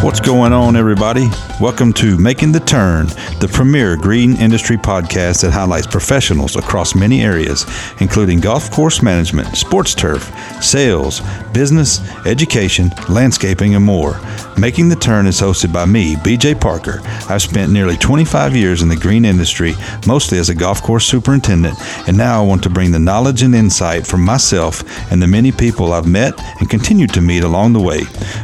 What's going on, everybody? Welcome to Making the Turn, the premier green industry podcast that highlights professionals across many areas, including golf course management, sports turf, sales, business, education, landscaping, and more. Making the Turn is hosted by me, BJ Parker. I've spent nearly 25 years in the green industry, mostly as a golf course superintendent, and now I want to bring the knowledge and insight from myself and the many people I've met and continue to meet along the way.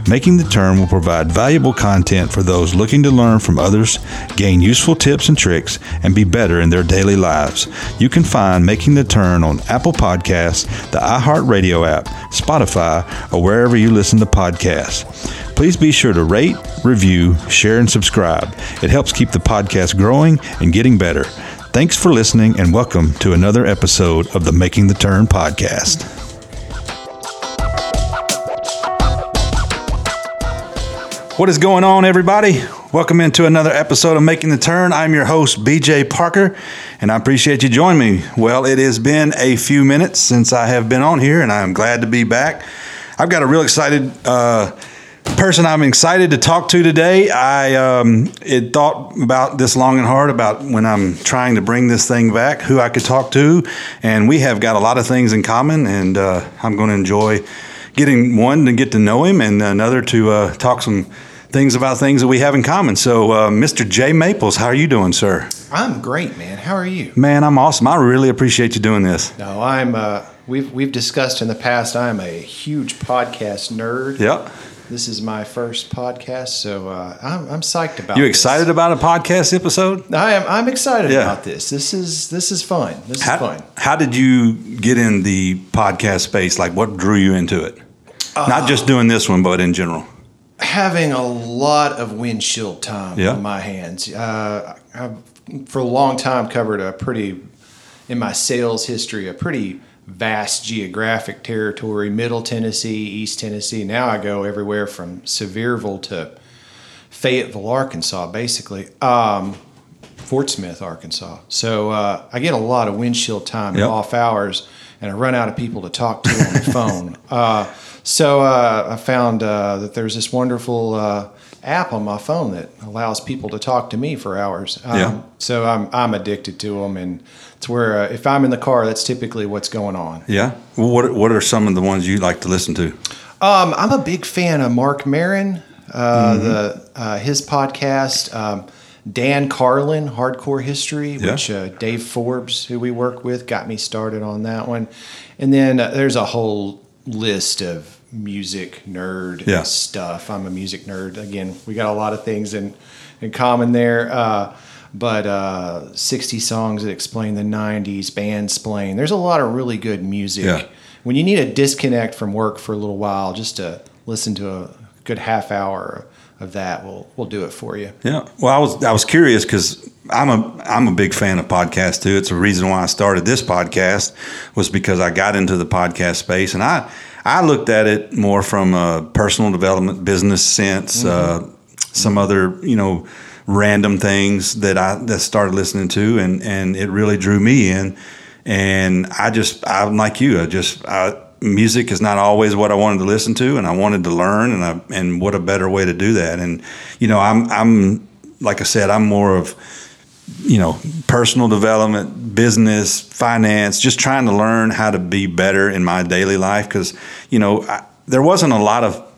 Making the Turn will provide valuable content for those looking to learn from others, gain useful tips and tricks, and be better in their daily lives. You can find Making the Turn on Apple Podcasts, the iHeartRadio app, Spotify, or wherever you listen to podcasts. Please be sure to rate, review, share, and subscribe. It helps keep the podcast growing and getting better. Thanks for listening and welcome to another episode of the Making the Turn podcast. What is going on, everybody? Welcome into another episode of Making the Turn. I'm your host, BJ Parker, and I appreciate you joining me. Well, it has been a few minutes since I have been on here, and I'm glad to be back. I've got a real excited uh, person I'm excited to talk to today. I um, had thought about this long and hard about when I'm trying to bring this thing back, who I could talk to, and we have got a lot of things in common, and uh, I'm going to enjoy getting one to get to know him, and another to uh, talk some things about things that we have in common. So, uh, Mr. Jay Maples, how are you doing, sir? I'm great, man. How are you? Man, I'm awesome. I really appreciate you doing this. No, I'm. Uh, we've we've discussed in the past. I'm a huge podcast nerd. Yep. This is my first podcast, so uh, I'm, I'm psyched about. You this. excited about a podcast episode? I am. I'm excited Yeah. about this. This is this is fun. This How, is fun. how did you get in the podcast space? Like, what drew you into it? Not just doing this one, but in general. Having a lot of windshield time Yeah. on my hands. Uh, I've for a long time covered a pretty in my sales history a pretty vast geographic territory middle tennessee east tennessee now i go everywhere from sevierville to fayetteville arkansas basically um, fort smith arkansas so uh, i get a lot of windshield time Yep. off hours and i run out of people to talk to on the phone uh, so uh, i found uh, that there's this wonderful uh, app on my phone that allows people to talk to me for hours um, Yeah. so I'm, I'm addicted to them and it's where uh, if i'm in the car that's typically what's going on Yeah. Well, what What are some of the ones you like to listen to? um, I'm a big fan of Marc Maron, uh, Mm-hmm. the uh, his podcast. Um, Dan Carlin, Hardcore History, Yeah. which uh, Dave Forbes, who we work with, got me started on that one. And then uh, there's a whole list of music nerd Yeah. stuff. I'm a music nerd. Again, we got a lot of things in in common there. Uh, but uh, 60 songs that explain the 90s, Bandsplain. There's a lot of really good music Yeah. when you need a disconnect from work for a little while, just to listen to a good half hour of that will will do it for you. Yeah. Well, I was I was curious because I'm a I'm a big fan of podcasts too. It's a reason why I started this podcast was because I got into the podcast space and I I looked at it more from a personal development business sense. Uh, some other you know random things that I that started listening to and and it really drew me in. And I just I'm like you. I just I, music is not always what I wanted to listen to, and I wanted to learn, and I and what a better way to do that. And you know, I'm I'm like I said, I'm more of you know personal development, business, finance, just trying to learn how to be better in my daily life because you know I, there wasn't a lot of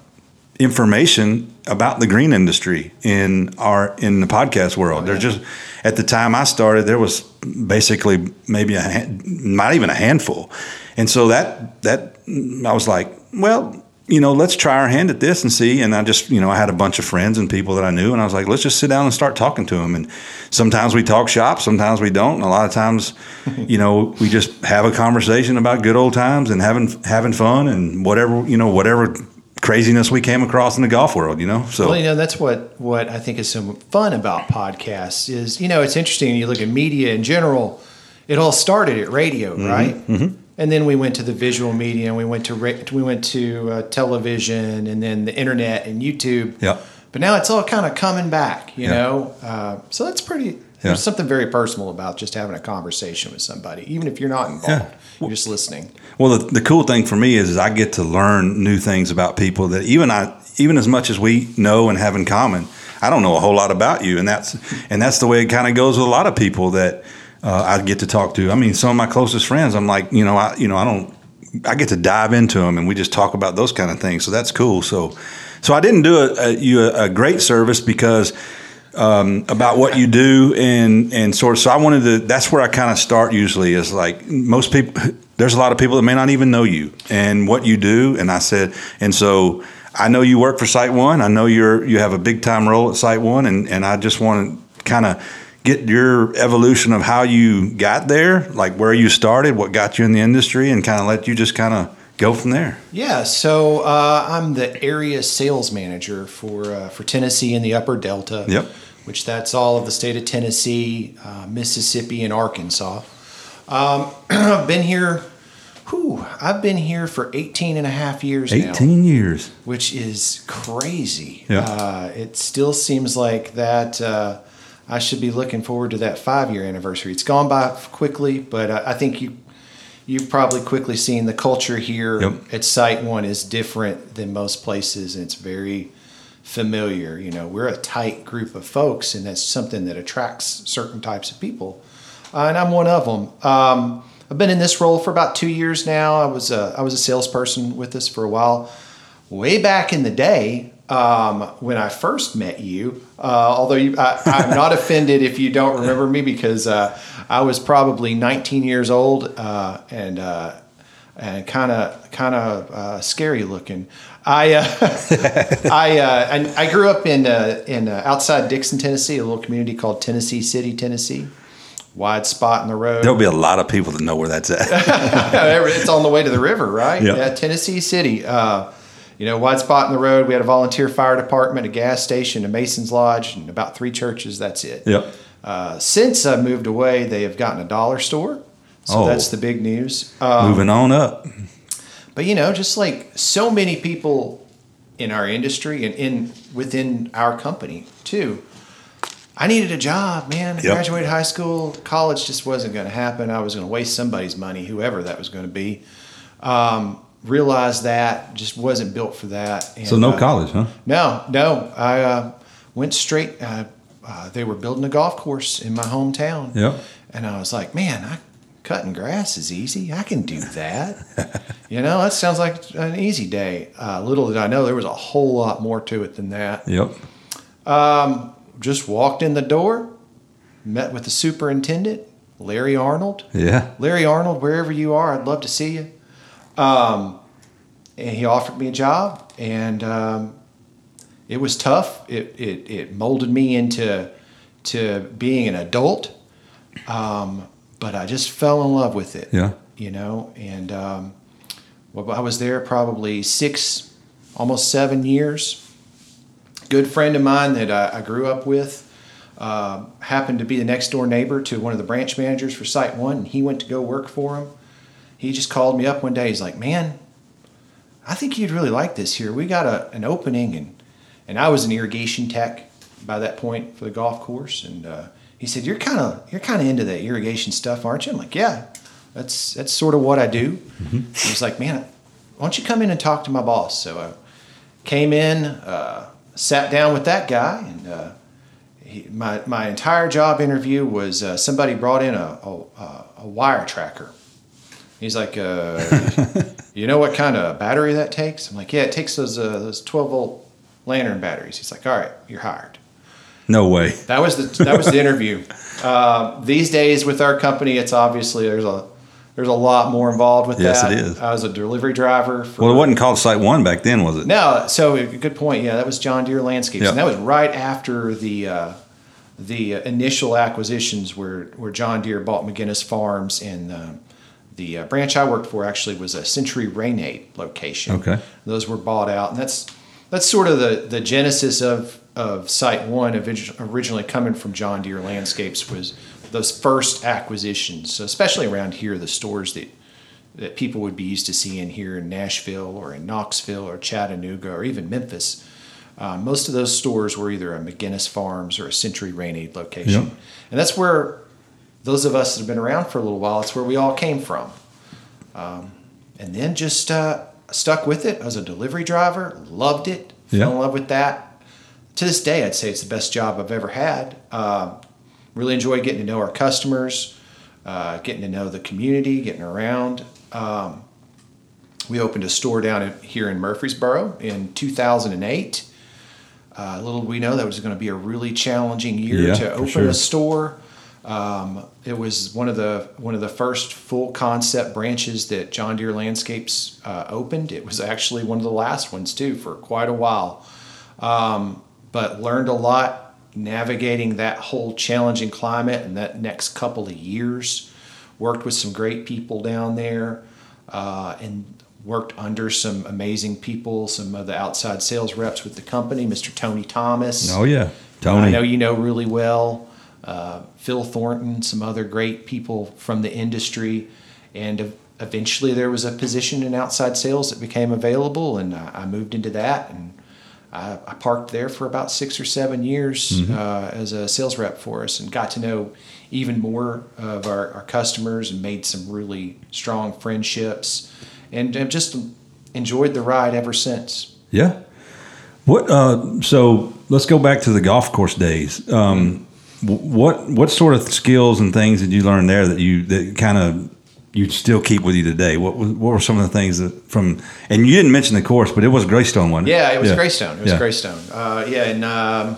information about the green industry in our in the podcast world. There's just at the time I started, there was basically maybe a not even a handful, and so that that I was like, well, you know, let's try our hand at this and see. And I just, you know, I had a bunch of friends and people that I knew, and I was like, let's just sit down and start talking to them. And sometimes we talk shop, sometimes we don't, and a lot of times, you know, we just have a conversation about good old times and having having fun and whatever, you know, whatever craziness we came across in the golf world, you know. So Well, you know, that's what what I think is so fun about podcasts is you know it's interesting. You look at media in general. It all started at radio, Mm-hmm. right? And then we went to the visual media, and we went to we went to uh, television, and then the internet and YouTube. Yeah. But now it's all kind of coming back, you Yeah. know. Uh, so that's pretty. Yeah. There's something very personal about just having a conversation with somebody, even if you're not involved. Yeah. You're just listening. Well, the, the cool thing for me is, is I get to learn new things about people that even I even as much as we know and have in common, I don't know a whole lot about you, and that's and that's the way it kind of goes with a lot of people that uh, I get to talk to. I mean, some of my closest friends, I'm like, you know, I you know, I don't, I get to dive into them, and we just talk about those kind of things. So that's cool. So, so I didn't do a, you a, a great service because. Um, about what you do and and sort of so I wanted to that's where I kind of start usually is like most people there's a lot of people that may not even know you and what you do and I said and so I know you work for Site One I know you're you have a big time role at Site One and and I just want to kind of get your evolution of how you got there, like where you started, what got you in the industry, and kind of let you just kind of go from there. Yeah, so uh, I'm the area sales manager for uh, for Tennessee and the Upper Delta. Yep. Which that's all of the state of Tennessee, uh, Mississippi, and Arkansas. Um, I've been here Whew, I've been here for 18 and a half years 18 now, years. Which is crazy. Yeah. Uh, it still seems like that uh, I should be looking forward to that five year anniversary. It's gone by quickly, but I think you, you've probably quickly seen the culture here yep. at SiteOne is different than most places, and it's very familiar. You know, we're a tight group of folks, and that's something that attracts certain types of people. Uh, and I'm one of them. Um, I've been in this role for about two years now. I was a, I was a salesperson with us for a while. Way back in the day, um, when I first met you, uh, although you, I, am not offended if you don't remember me because uh, I was probably 19 years old uh, and uh, and kind of kind of scary looking. I uh, I, uh, I, I grew up in in outside Dickson, Tennessee, a little community called Tennessee City, Tennessee wide spot in the road. There'll be a lot of people that know where that's at. it's on the way to the river, right? Yep. Yeah, Tennessee City. Uh, you know, wide spot in the road. We had a volunteer fire department, a gas station, a Mason's Lodge, and about three churches. That's it. Yep. Uh, since I moved away, they have gotten a dollar store. So oh, that's the big news. Um, moving on up. But you know, just like so many people in our industry and in within our company too, I needed a job, man. I yep. graduated high school. College just wasn't going to happen. I was going to waste somebody's money, whoever that was going to be. Um, realized that just wasn't built for that. And, so no uh, college, huh? No, no. I uh, went straight. Uh, uh, they were building a golf course in my hometown. Yep. And I was like, man, I, cutting grass is easy. I can do that. you know, that sounds like an easy day. Uh, little did I know there was a whole lot more to it than that. Yep. Um, just walked in the door, met with the superintendent, Larry Arnold. Yeah. Larry Arnold, wherever you are, I'd love to see you. Um, and he offered me a job, and um, it was tough. It, it, it molded me into to being an adult, um, but I just fell in love with it. Yeah. You know, and um, well, I was there probably six, almost seven years good friend of mine that I, I grew up with uh, happened to be the next door neighbor to one of the branch managers for Site One, and he went to go work for him. He just called me up one day. He's like, "Man, I think you'd really like this here. We got a, an opening, and and I was an irrigation tech by that point for the golf course, and uh, he said, "You're kind of you're kind of into the irrigation stuff, aren't you?" I'm like, "Yeah, that's that's sort of what I do." Mm-hmm. He was like, "Man, why don't you come in and talk to my boss?" So I came in. Uh, sat down with that guy, and uh, he, my my entire job interview was uh, somebody brought in a, a, a wire tracker. He's like, uh, you know what kind of battery that takes? I'm like, yeah, it takes those uh, those 12 volt lantern batteries. He's like, all right, you're hired. No way. That was the that was the interview. Uh, these days with our company, it's obviously there's a there's a lot more involved with yes, that. Yes, it is. I was a delivery driver. For, well, it wasn't called Site One back then, was it? No. So good point. Yeah, that was John Deere Landscapes, yep. and that was right after the uh, the initial acquisitions where where John Deere bought McGinnis Farms and. Uh, the uh, branch I worked for actually was a Century Rain Aid location. Okay. Those were bought out, and that's that's sort of the, the genesis of of Site One originally coming from John Deere Landscapes was those first acquisitions, so especially around here, the stores that that people would be used to seeing here in Nashville or in Knoxville or Chattanooga or even Memphis. Uh, most of those stores were either a McGinnis Farms or a Century Rain Aid location, yep. and that's where those of us that have been around for a little while. It's where we all came from, um, and then just uh, stuck with it. I was a delivery driver, loved it, Yeah. fell in love with that. To this day, I'd say it's the best job I've ever had. Uh, really enjoy getting to know our customers, uh, getting to know the community, getting around. Um, we opened a store down in, here in Murfreesboro in 2008. Uh, little did we know that was going to be a really challenging year Yeah, to open sure. a store. Um, it was one of the one of the first full concept branches that John Deere Landscapes uh, opened. It was actually one of the last ones too for quite a while, um, but learned a lot navigating that whole challenging climate and that next couple of years. Worked with some great people down there, uh, and worked under some amazing people. Some of the outside sales reps with the company, Mr. Tony Thomas. Oh yeah, Tony. I know you know really well. Uh, Phil Thornton, some other great people from the industry, and eventually there was a position in outside sales that became available, and I, I moved into that, and I, I parked there for about six or seven years uh, as a sales rep for us, and got to know even more of our, our customers, and made some really strong friendships, and have just enjoyed the ride ever since. Yeah. What? Uh, so let's go back to the golf course days. Um, what what sort of skills and things did you learn there that you that kind of you still keep with you today? What was, what were some of the things that from? And you didn't mention the course, but it was Greystone one. Yeah, it was Greystone. It was Yeah. Greystone. Uh, yeah, in um,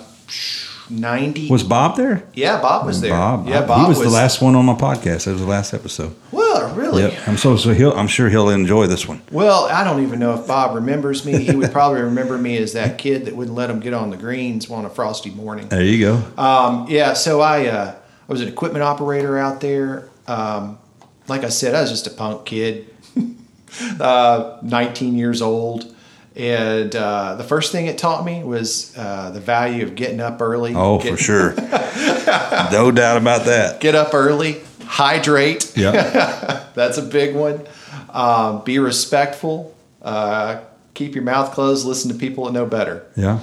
ninety. Was Bob there? yeah, Bob was there. Bob. Yeah, Bob he was, the last one on my podcast. That was the last episode. Well, really? Yep. I'm so so he'll. I'm sure he'll enjoy this one. Well, I don't even know if Bob remembers me. He would probably remember me as that kid that wouldn't let him get on the greens on a frosty morning. There you go. Um, yeah, so I uh, I was an equipment operator out there. Um, like I said, I was just a punk kid, uh, 19 years old. And uh, the first thing it taught me was uh, the value of getting up early. Oh, Get- for sure. no doubt about that. Get up early, hydrate. Yeah. That's a big one. Um, be respectful. Uh, keep your mouth closed. Listen to people that know better. Yeah.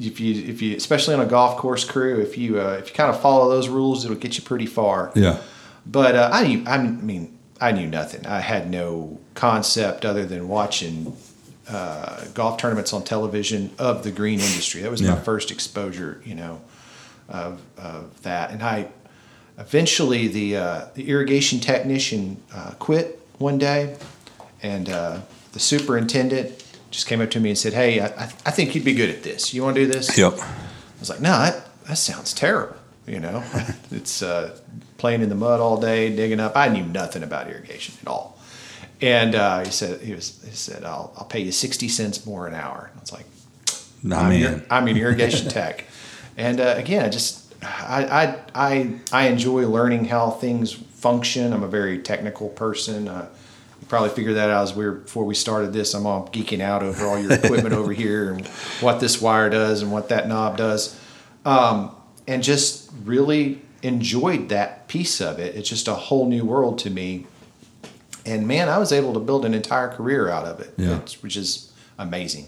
If you, if you, especially on a golf course crew, if you, uh, if you kind of follow those rules, it'll get you pretty far. Yeah. But uh, I knew, I mean, I knew nothing. I had no concept other than watching uh, golf tournaments on television of the green industry. That was Yeah. my first exposure, you know, of, of that. And I eventually the uh, the irrigation technician uh, quit one day, and uh, the superintendent just came up to me and said, "Hey, I, I think you'd be good at this. You want to do this?" Yep. I was like, no, that, that sounds terrible. You know, it's uh, playing in the mud all day, digging up. I knew nothing about irrigation at all. And uh, he said, he was, he said, I'll, I'll pay you 60 cents more an hour. I was like, I I'm, mean, I'm an irrigation tech. And uh, again, I just, I, I, I enjoy learning how things function. I'm a very technical person. Uh, you probably figured that out as we were, before we started this. I'm all geeking out over all your equipment over here and what this wire does and what that knob does. Um, and just really enjoyed that piece of it. It's just a whole new world to me. And man, I was able to build an entire career out of it, Yeah. which- which is amazing.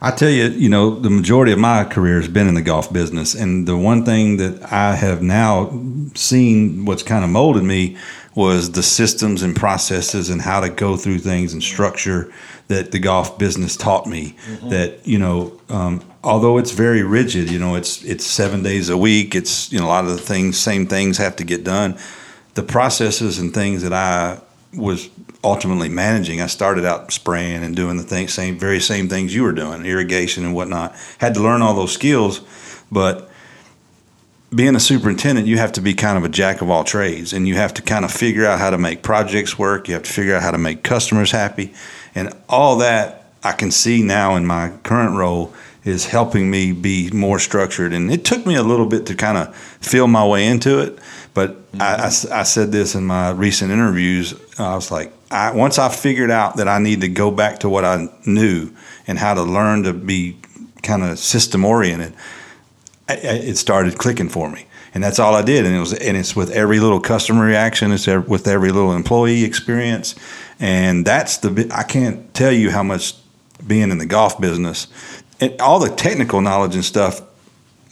I tell you, you know, the majority of my career has been in the golf business, and the one thing that I have now seen what's kind of molded me was the systems and processes and how to go through things and structure that the golf business taught me. That you know, um, although it's very rigid, you know, it's it's seven days a week. It's you know a lot of the things, same things have to get done. The processes and things that I was ultimately managing. I started out spraying and doing the thing, same very same things you were doing, irrigation and whatnot. Had to learn all those skills, but being a superintendent, you have to be kind of a jack of all trades, and you have to kind of figure out how to make projects work. You have to figure out how to make customers happy, and all that I can see now in my current role is helping me be more structured. And it took me a little bit to kind of feel my way into it, but I said this in my recent interviews. I was like, I, once I figured out that I need to go back to what I knew and how to learn to be kind of system oriented, it started clicking for me, and that's all I did. And it was, and it's with every little customer reaction, it's with every little employee experience, and that's the. I can't tell you how much being in the golf business, and all the technical knowledge and stuff,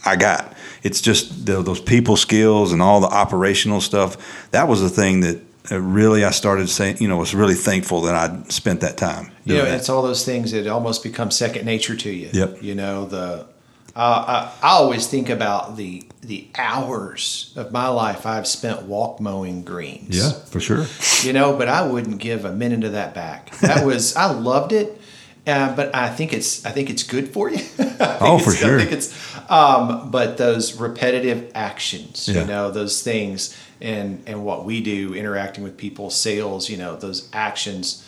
I got. It's just the, those people skills and all the operational stuff. That was the thing that it really I started saying, you know, was really thankful that I spent that time. You know, that. it's all those things that almost become second nature to you. Yep. You know, the uh, I, I always think about the the hours of my life I've spent walk mowing greens. yeah, for sure. You know, but I wouldn't give a minute of that back. That was I loved it. Uh, but I think it's I think it's good for you. Oh, for sure. I think it's um, but those repetitive actions, Yeah. you know, those things and and what we do interacting with people, sales, you know, those actions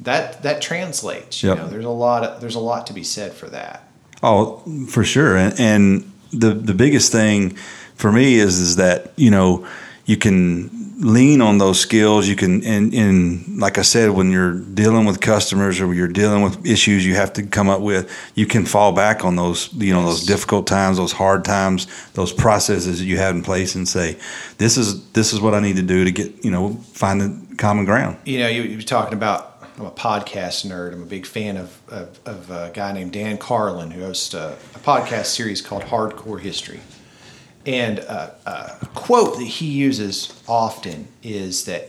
that that translates. You Yep. know, there's a lot of, there's a lot to be said for that. Oh, for sure. And, and the the biggest thing for me is is that you know you can lean on those skills. You can and, and like I said, when you're dealing with customers or you're dealing with issues you have to come up with, you can fall back on those you know those difficult times, those hard times, those processes that you have in place, and say, this is this is what I need to do to get you know find the common ground. you know, you, you're talking about. I'm a podcast nerd. I'm a big fan of, of, of a guy named Dan Carlin who hosts a, a podcast series called Hardcore History. And uh, a quote that he uses often is that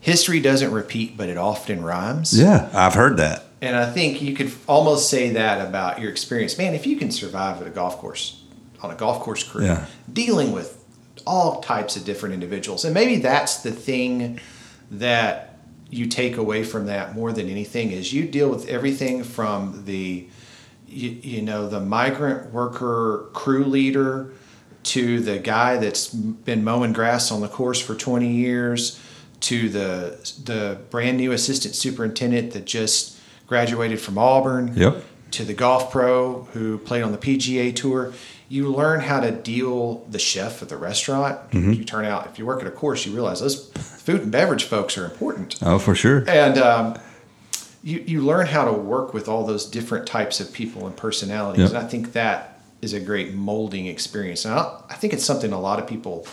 history doesn't repeat, but it often rhymes. Yeah, I've heard that. And I think you could almost say that about your experience. Man, if you can survive at a golf course, on a golf course crew, Yeah. dealing with all types of different individuals, and maybe that's the thing that you take away from that more than anything is you deal with everything from the you, you know the migrant worker crew leader to the guy that's been mowing grass on the course for 20 years to the the brand new assistant superintendent that just graduated from Auburn Yep. to the golf pro who played on the PGA tour you learn how to deal the chef at the restaurant you turn out if you work at a course you realize those food and beverage folks are important Oh, for sure. and um, you, you learn how to work with all those different types of people and personalities Yep. and i think that is a great molding experience. And i, I think it's something a lot of people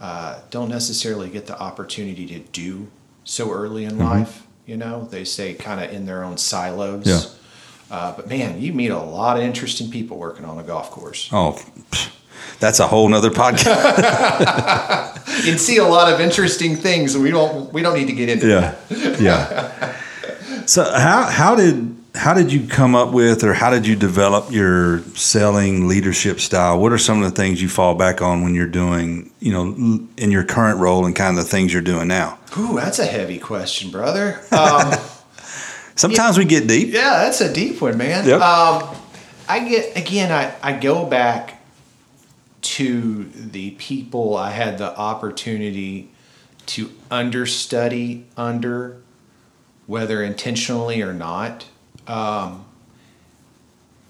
uh, don't necessarily get the opportunity to do so early in life you know? They stay kind of in their own silos. Yeah. uh, but man you meet a lot of interesting people working on a golf course. Oh, that's a whole nother podcast. you can see a lot of interesting things we don't we don't need to get into yeah, yeah. So how how did how did you come up with, or how did you develop your selling leadership style? What are some of the things you fall back on when you're doing, you know, in your current role and kind of the things you're doing now? Ooh, that's a heavy question brother um, Sometimes we get deep. Yeah, that's a deep one, man. Yep. Um, I get again. I, I go back to the people I had the opportunity to understudy under, whether intentionally or not. Um,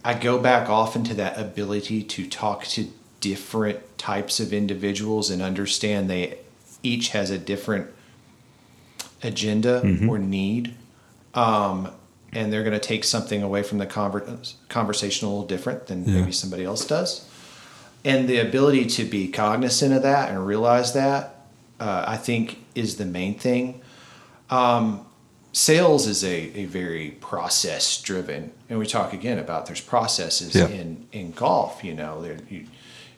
I go back often to that ability to talk to different types of individuals and understand they each has a different agenda or need um, and they're going to take something away from the conver- conversation a little different than Yeah. maybe somebody else does. And the ability to be cognizant of that and realize that, uh, I think, is the main thing. Um, sales is a, a very process driven, and we talk again about there's processes Yeah. in, in golf. You know, there you,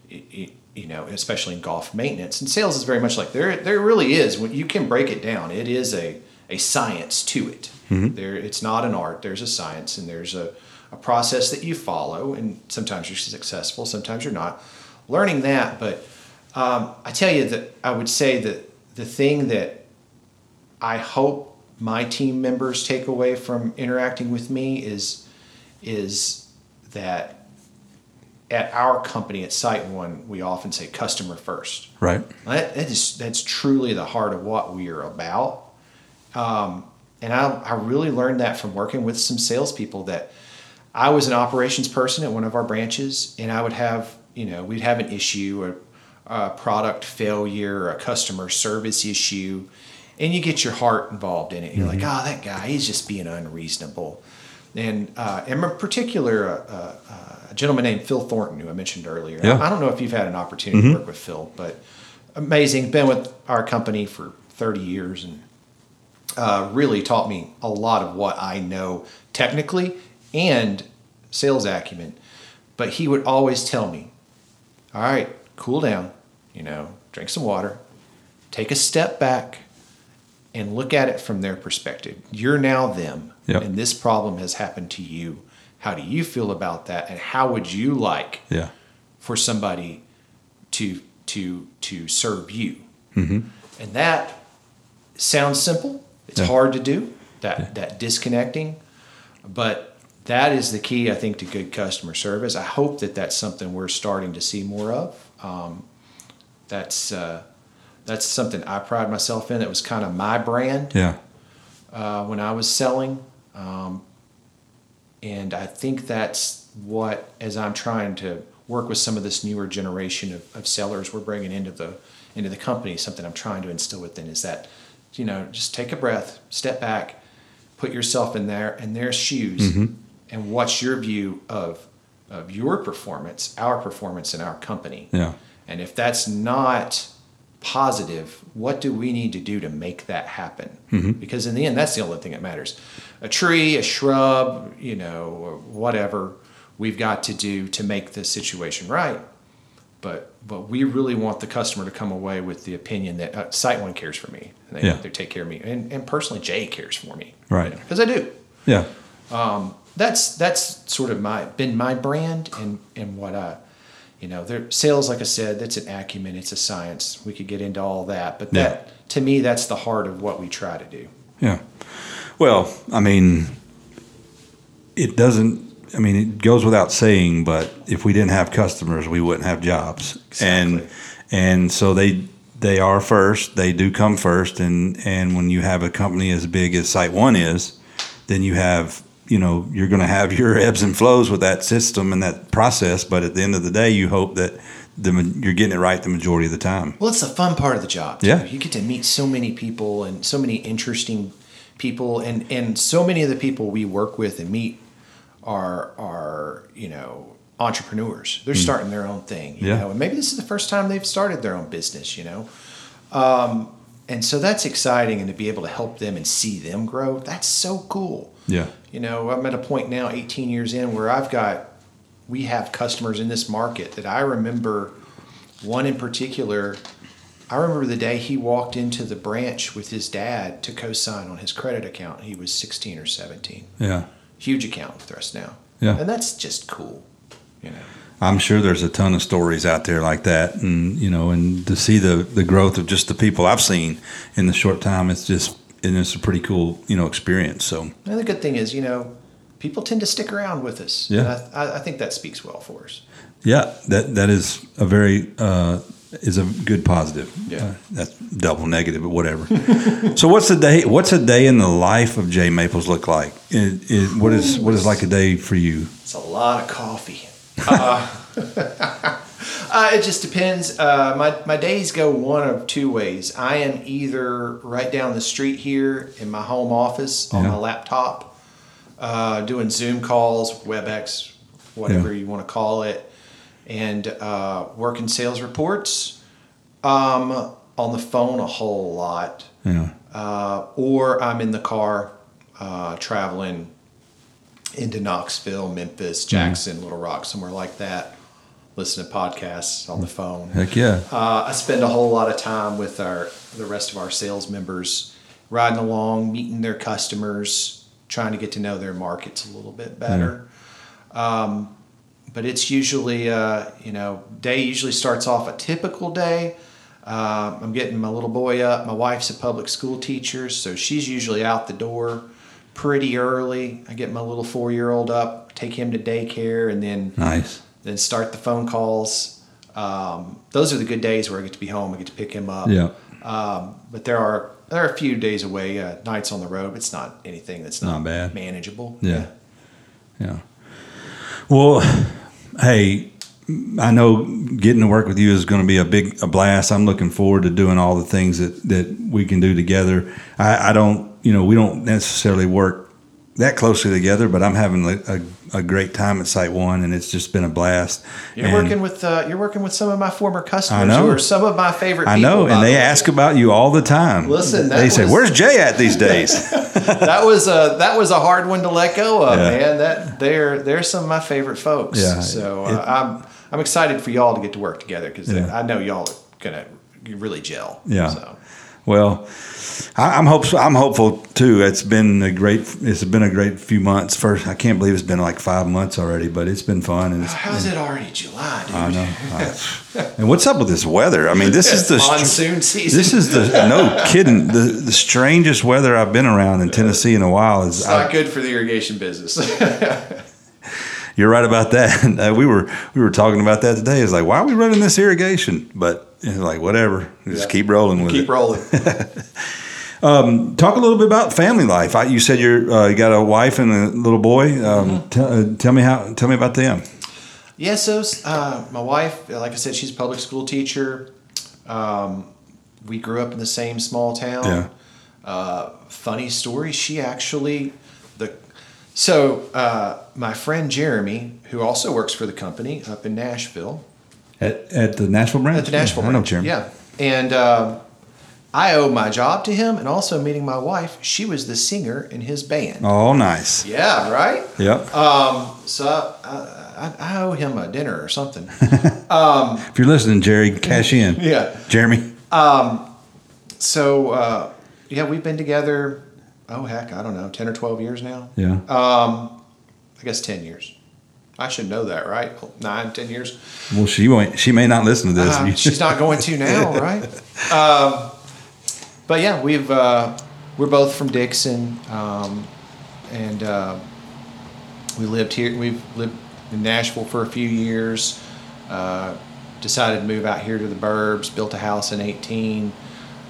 you, you know, especially in golf maintenance, and sales is very much like there. There really is when you can break it down. It is a a science to it. There, it's not an art. There's a science, and there's a, a process that you follow, and sometimes you're successful, sometimes you're not. Learning that, but um, I tell you that I would say that the thing that I hope my team members take away from interacting with me is is that at our company at Site One, we often say customer first. Right. That, that is that's truly the heart of what we are about. Um, and I, I really learned that from working with some salespeople that I was an operations person at one of our branches, and I would have, you know, we'd have an issue, a, a product failure, a customer service issue, and you get your heart involved in it. You're like, oh, that guy, he's just being unreasonable. And uh, in particular, uh, uh, a gentleman named Phil Thornton, who I mentioned earlier. Yeah. I don't know if you've had an opportunity to work with Phil, but amazing. Been with our company for 30 years and uh, really taught me a lot of what I know technically and sales acumen. But he would always tell me, all right, cool down, you know, drink some water, take a step back, and look at it from their perspective. You're now them, Yep. and this problem has happened to you. How do you feel about that? And how would you like Yeah. for somebody to to to serve you? Mm-hmm. And that sounds simple. It's Yeah. hard to do that that disconnecting, but that is the key, I think, to good customer service. I hope that that's something we're starting to see more of. Um, that's uh, that's something I pride myself in. That was kind of my brand Yeah. uh, when I was selling. Um, and I think that's what, as I'm trying to work with some of this newer generation of, of sellers we're bringing into the into the company, something I'm trying to instill within is that, you know, just take a breath, step back, put yourself in their in their shoes, and what's your view of of your performance, our performance in our company. Yeah. And if that's not positive, what do we need to do to make that happen? Because in the end, that's the only thing that matters. A tree, a shrub, you know, whatever we've got to do to make the situation right. But but we really want the customer to come away with the opinion that uh, Site One cares for me, and they, Yeah. they take care of me, and, and personally, Jay cares for me, Right. Because I do Yeah. that's that's sort of my been my brand and and what I you know their sales like I said that's an acumen it's a science we could get into all that but Yeah. that to me that's the heart of what we try to do Yeah. Well, I mean, it doesn't. I mean, it goes without saying, but if we didn't have customers, we wouldn't have jobs. Exactly. And and so they they are first. They do come first. And and when you have a company as big as Site One is, then you have you know you're going to have your ebbs and flows with that system and that process. But at the end of the day, you hope that the you're getting it right the majority of the time. well it's the fun part of the job too. Yeah. you get to meet so many people and so many interesting people and and so many of the people we work with and meet are are you know entrepreneurs they're starting their own thing you. Yeah. know and maybe this is the first time they've started their own business you know um, and so that's exciting and to be able to help them and see them grow that's so cool Yeah. You know i'm at a point now 18 years in where i've got we have customers in this market that i remember one in particular i remember the day he walked into the branch with his dad to co-sign on his credit account he was 16 or 17 Yeah. huge account for us now Yeah. and that's just cool you know I'm sure there's a ton of stories out there like that, and you know, and to see the the growth of just the people I've seen in the short time, it's just and it's a pretty cool you know experience. So and the good thing is you know people tend to stick around with us Yeah. and I, I, I think that speaks well for us yeah, that that is a very uh, is a good positive. Yeah. Uh, that's double negative, but whatever. so what's the day? What's a day in the life of Jay Maples look like? It, it, what is what is like a day for you? It's a lot of coffee. Uh, uh, it just depends. Uh, my, my days go one of two ways. I am either right down the street here in my home office on Yeah. my laptop, uh, doing Zoom calls, WebEx, whatever Yeah. you want to call it, and uh, working sales reports. Um, on the phone a whole lot Yeah, uh, or I'm in the car uh, traveling into Knoxville, Memphis, Jackson, Little Rock, somewhere like that, listening to podcasts on the phone. heck yeah, Uh, I spend a whole lot of time with our the rest of our sales members, riding along, meeting their customers, trying to get to know their markets a little bit better. Um, but it's usually, uh, you know, day usually starts off a typical day. Uh, I'm getting my little boy up. My wife's a public school teacher, so she's usually out the door pretty early. I get my little four year old up, take him to daycare, and then nice. Then start the phone calls. Um, those are the good days where I get to be home. I get to pick him up. Yeah. Um, but there are there are a few days away, uh, nights on the road. It's not anything that's not, Not bad. manageable. Yeah. Yeah. Well, hey, I know getting to work with you is going to be a big a blast. I'm looking forward to doing all the things that, that we can do together. I, I don't, you know, we don't necessarily work that closely together, but I'm having a, a, a great time at Site One, and it's just been a blast. You're And working with uh, you're working with some of my former customers I know. who are some of my favorite. I know, by and they way. ask about you all the time. Listen, they say, "Where's Jay at these days?" that was a that was a hard one to let go of, Yeah. man. That they're they're some of my favorite folks. Yeah, So it- uh, I'm I'm excited for y'all to get to work together because Yeah. I know y'all are gonna really gel. Yeah. So. Well, I, I'm hopeful. I'm hopeful too. It's been a great. It's been a great few months. First, I can't believe it's been like five months already, but it's been fun. And it's, How's and, it already July, dude? I know. I- and what's up with this weather? I mean, this is the monsoon season. This is the no kidding. The the strangest weather I've been around in Tennessee in a while. Is It's I- not good for the irrigation business. You're right about that. Uh, we were we were talking about that today. It's like, why are we running this irrigation? But it's like, whatever, just Yeah. keep rolling with Keep it. Keep rolling. Talk a little bit about family life. I, you said you're uh, you got a wife and a little boy. Um, Mm-hmm. t- uh, tell me how. Tell me about them. Yeah, so uh, my wife, like I said, she's a public school teacher. Um, we grew up in the same small town. Yeah. Uh, funny story, she actually so uh, my friend Jeremy, who also works for the company up in Nashville, At, at the Nashville branch. at the Nashville Yeah, I know branch. Jeremy. Yeah, and um, I owe my job to him, and also meeting my wife. She was the singer in his band. Oh, nice. Yeah, right. Yep. Um, so I, I, I owe him a dinner or something. if you're listening, Jerry, cash in. yeah. Jeremy. So uh, yeah, we've been together. Oh heck, I don't know, ten or twelve years now. Yeah. Um, I guess ten years. I should know that, right? Nine, ten years. well, she won't. She may not listen to this. Uh, she's not going to now, right? Um, but yeah, we've uh, we're both from Dickson, um, and uh, we lived here. We've lived in Nashville for a few years. Uh, decided to move out here to the burbs. Built a house in eighteen.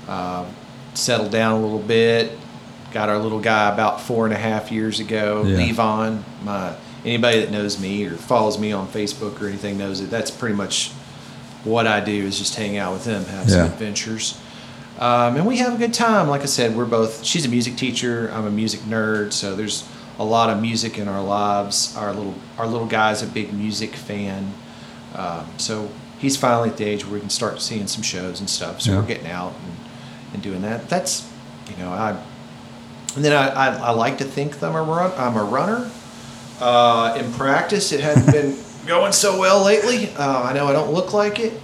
Uh, settled down a little bit. Got our little guy about four and a half years ago. Yeah. Levon, my anybody that knows me or follows me on Facebook or anything knows it. that's pretty much what I do is just hang out with him, have some adventures. Um, and we have a good time. Like I said, we're both, she's a music teacher. I'm a music nerd. So there's a lot of music in our lives. Our little, our little guy's a big music fan. Um, so he's finally at the age where we can start seeing some shows and stuff. So Yeah. we're getting out and, and doing that. That's, you know, I, and then I, I, I like to think that I'm a, run, I'm a runner. Uh, in practice, it hadn't been going so well lately. Uh, I know I don't look like it,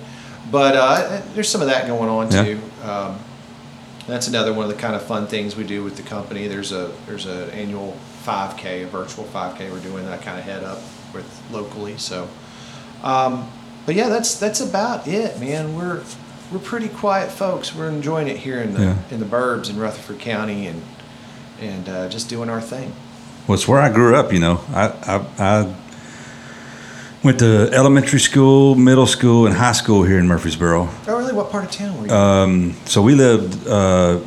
but uh, there's some of that going on Yeah. too. Um, that's another one of the kind of fun things we do with the company. There's a there's an annual 5K, a virtual 5K we're doing that I kind of head up with locally. So, um, but yeah, that's that's about it, man. We're we're pretty quiet folks. We're enjoying it here in the Yeah. in the burbs in Rutherford County and and uh, just doing our thing. Well, it's where I grew up. You know, I, I, I went to elementary school, middle school, and high school here in Murfreesboro. Oh, really? What part of town were you? Um, so we lived uh,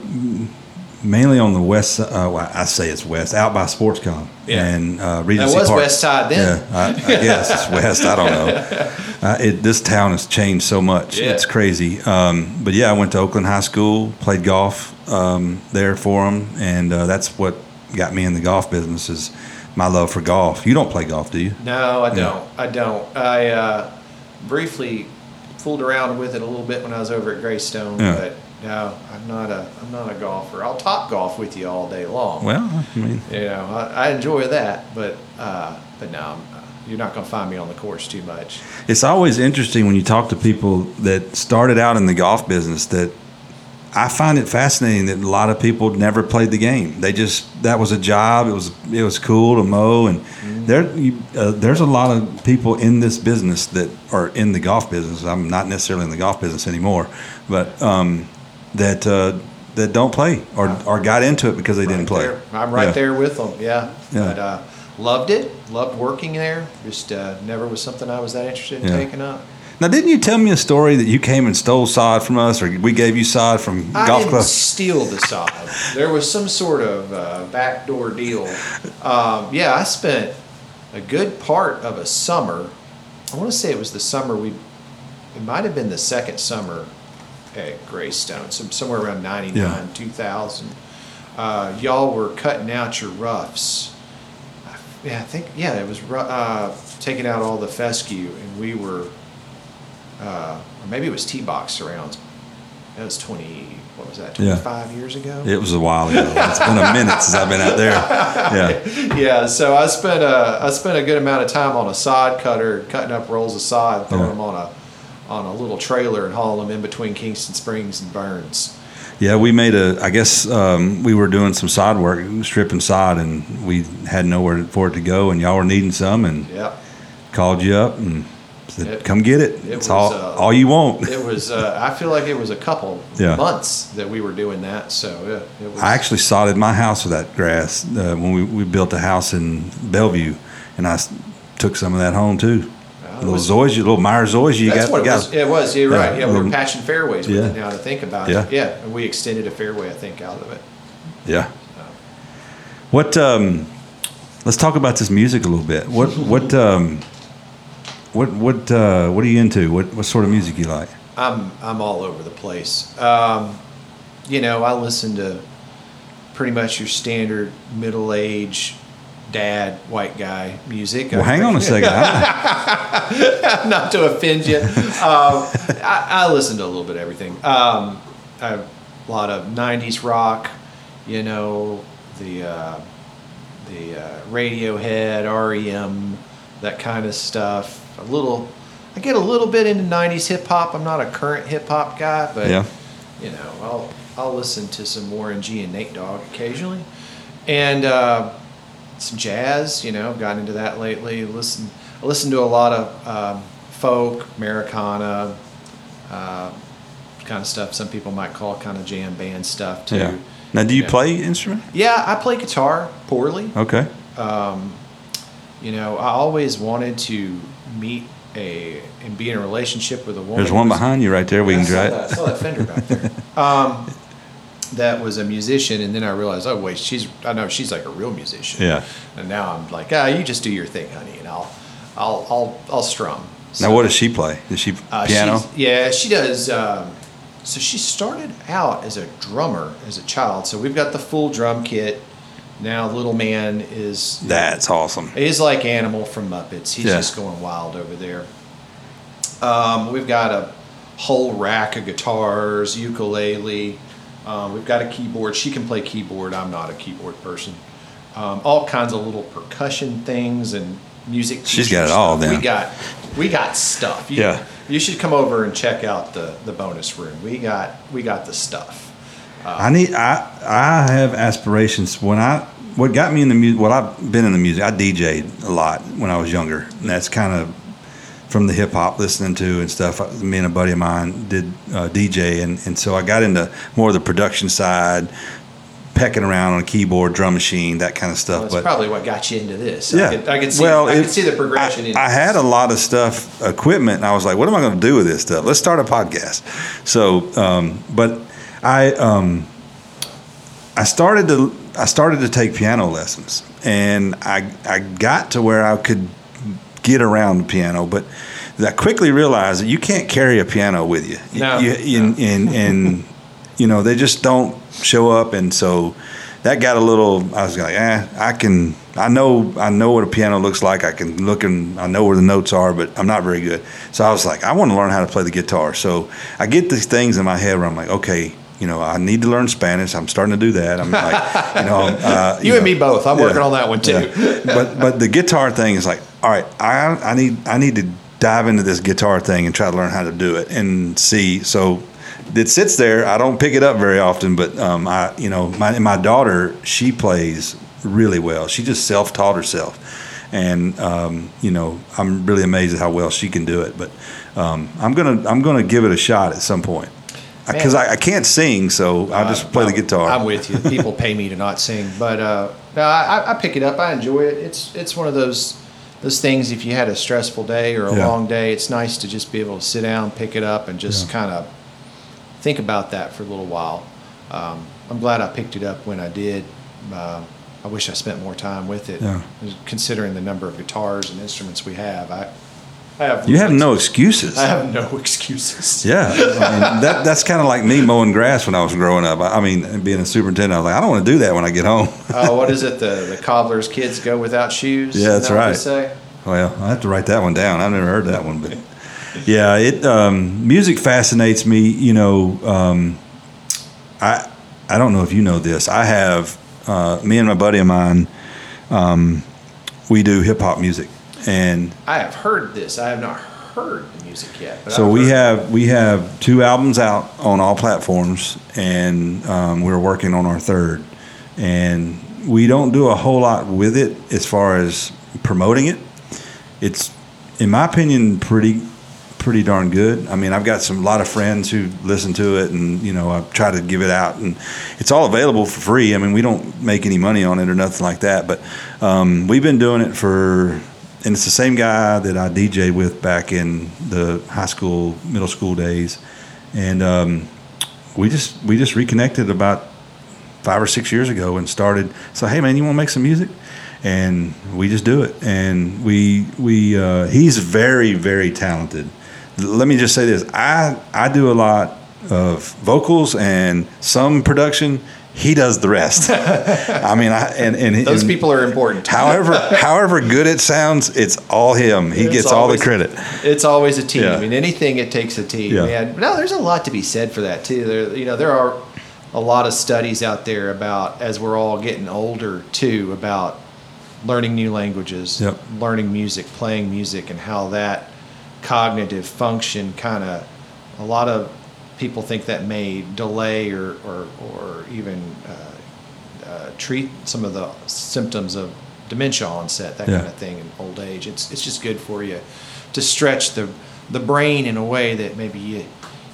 mainly on the west. si- Uh, well, I say it's west, out by Sportscom Yeah. and uh, Regency was Park. West Side then. Yeah, I, I guess it's west. I don't know. Uh, it, this town has changed so much. Yeah. It's crazy. Um, but yeah, I went to Oakland High School, played golf um, there for them, and uh, that's what got me in the golf business. Is my love for golf. You don't play golf, do you? No, I Yeah. don't. I don't. I uh, briefly fooled around with it a little bit when I was over at Greystone, Yeah. but no, I'm not a I'm not a golfer. I'll Topgolf with you all day long. Well, I mean, you know, I, I enjoy that, but uh, but no, I'm- you're not going to find me on the course too much. It's always interesting when you talk to people that started out in the golf business that I find it fascinating that a lot of people never played the game. They just that was a job. It was it was cool to mow, and there you, uh, there's a lot of people in this business that are in the golf business. I'm not necessarily in the golf business anymore, but um, that uh, that don't play or or got into it because they didn't play. There. I'm right Yeah. there with them. Yeah. Yeah. But uh, loved it. Loved working there. Just uh, never was something I was that interested in Yeah. taking up. Now, didn't you tell me a story that you came and stole sod from us, or we gave you sod from I golf didn't club? steal the sod. There was some sort of uh, backdoor deal. Um, yeah, I spent a good part of a summer. I want to say it was the summer we. It might have been the second summer at Greystone, some somewhere around '99, Yeah. 2000. Uh, y'all were cutting out your roughs. Yeah, I think yeah, it was uh, taking out all the fescue, and we were, uh, or maybe it was tee box surrounds. That was twenty. What was that? Yeah. Twenty-five years ago. It was a while ago. It's been a minute since I've been out there. Yeah. Yeah, so I spent a I spent a good amount of time on a sod cutter, cutting up rolls of sod, throwing Yeah. them on a on a little trailer and haul them in between Kingston Springs and Burns. Yeah, we made a. I guess um, we were doing some sod work, stripping sod, and we had nowhere for it to go, and y'all were needing some, and Yep. called you up and said, It- "Come get it. it it's was, all uh, all you want." It was. Uh, I feel like it was a couple Yeah. months that we were doing that. So yeah, it was. I actually sodded my house with that grass uh, when we, we built a house in Bellevue, and I took some of that home too. It little was- little Meyer zoysia. You That's got, what it got was. It was. You're Yeah, right. Yeah, we were patching fairways with yeah. it now to think about Yeah. it. Yeah, and we extended a fairway, I think, out of it. Yeah. What? Um, let's talk about this music a little bit. What? What? Um, what? What? Uh, what are you into? What? What sort of music you like? I'm I'm all over the place. Um, you know, I listen to pretty much your standard middle age dad white guy music. Well, hang on a second. I- not to offend you. Um, I, I listen to a little bit of everything. Um, I, a lot of '90s rock. You know, the uh, the uh, Radiohead, REM, that kind of stuff. A little. I get a little bit into '90s hip hop. I'm not a current hip hop guy, but Yeah. you know, I'll I'll listen to some Warren G and Nate Dogg occasionally, and uh, some jazz. You know, I've gotten into that lately. Listen, I listen to a lot of um, folk, Americana, uh, kind of stuff. Some people might call kind of jam band stuff too. yeah. Now, do you Yeah. play instrument? Yeah, I play guitar poorly. Okay. Um, you know, I always wanted to meet a and be in a relationship with a woman. There's one behind you right there. We I can that, I saw that fender back there. Um, that was a musician, and then I realized, oh wait, she's I know she's like a real musician. Yeah. And now I'm like, ah, you just do your thing, honey, and I'll I'll I'll I'll strum. Now, what does she play? Does she Uh, piano? Yeah, she does. Um, so she started out as a drummer as a child. So we've got the full drum kit. Now little man is That's awesome. is like Animal from Muppets. He's Yeah. just going wild over there. Um, we've got a whole rack of guitars, ukulele. Um, we've got a keyboard. She can play keyboard. I'm not a keyboard person. Um, all kinds of little percussion things and music. She's got it all then. We got we got stuff. You, Yeah. You should come over and check out the the bonus room. We got we got the stuff. I need. I I have aspirations. When I what got me in the music. Well, I've been in the music. I DJ'd a lot when I was younger, and that's kind of from the hip hop listening to and stuff. Me and a buddy of mine did uh, DJ, and and so I got into more of the production side, pecking around on a keyboard, drum machine, that kind of stuff. That's but probably what got you into this. yeah, I could, I could see. Well, I it- could see the progression. I, I had a lot of stuff, equipment, and I was like, "What am I going to do with this stuff? Let's start a podcast." So, um, but I um, I started to I started to take piano lessons, and I I got to where I could get around the piano, but I quickly realized that you can't carry a piano with you. No, You- you- and, and, and you know they just don't show up, and so that got a little. I was like, eh, I can. I know. I know what a piano looks like. I can look and I know where the notes are, but I'm not very good. So I was like, I want to learn how to play the guitar. So I get these things in my head where I'm like, okay. You know, I need to learn Spanish. I'm starting to do that. I'm like, you know, uh, You and know, me both. I'm yeah, working on that one too. yeah. but but the guitar thing is like, all right, I I need I need to dive into this guitar thing and try to learn how to do it and see. So it sits there. I don't pick it up very often, but um, I you know my my daughter she plays really well. She just self taught herself, and um, you know I'm really amazed at how well she can do it. But um, I'm gonna I'm gonna give it a shot at some point because I, I can't sing, so I just play the I'm- guitar. I'm with you. People pay me to not sing, but uh, no, I, I pick it up. I enjoy it. It's it's one of those those things. If you had a stressful day or a Yeah. long day, it's nice to just be able to sit down, pick it up, and just Yeah. kind of think about that for a little while. Um, I'm glad I picked it up when I did. Um I wish I spent more time with it. Yeah. Considering the number of guitars and instruments we have, I, I have you have no excuses. I have no excuses. Yeah, I mean, that that's kind of like me mowing grass when I was growing up. I, I mean, being a superintendent, I was like, I don't want to do that when I get home. Oh, what is it? The the cobbler's kids go without shoes. Yeah, that's that right. Say? well, I have to write that one down. I've never heard that one, but yeah, it um, music fascinates me. You know, um, I I don't know if you know this. I have uh, me and my buddy of mine. Um, we do hip hop music, and I have heard this. I have not heard the music yet. But So I've we have we have two albums out on all platforms, and um, we're working on our third. And we don't do a whole lot with it as far as promoting it. It's, in my opinion, pretty pretty darn good. I mean, I've got some a lot of friends who listen to it, and you know, I try to give it out, and it's all available for free. I mean, we don't make any money on it or nothing like that, but um, we've been doing it for, and it's the same guy that I DJ with back in the high school, middle school days, and um, we just we just reconnected about five or six years ago and started. So hey, man, you want to make some music? And we just do it, and we we uh, he's very very talented let me just say this i i do a lot of vocals and some production he does the rest i mean i and, and those and people are important. however however good it sounds it's all him he It's gets all the credit It's always a team. Yeah. I mean, anything it takes a team. Yeah. Man, no, there's a lot to be said for that too. There, you know, there are a lot of studies out there about as we're all getting older too about learning new languages, Yep. learning music, playing music, and how that cognitive function kind of. A lot of people think that may delay or or, or even uh, uh, treat some of the symptoms of dementia onset, that Yeah. kind of thing, in old age. It's it's just good for you to stretch the the brain in a way that maybe you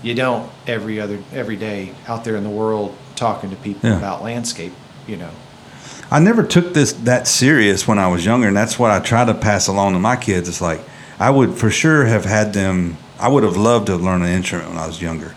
you don't every other every day out there in the world talking to people Yeah. about landscape. You know, I never took this that serious when I was younger, and that's what I try to pass along to my kids. It's like I would for sure have had them. I would have loved to have learned an instrument when I was younger.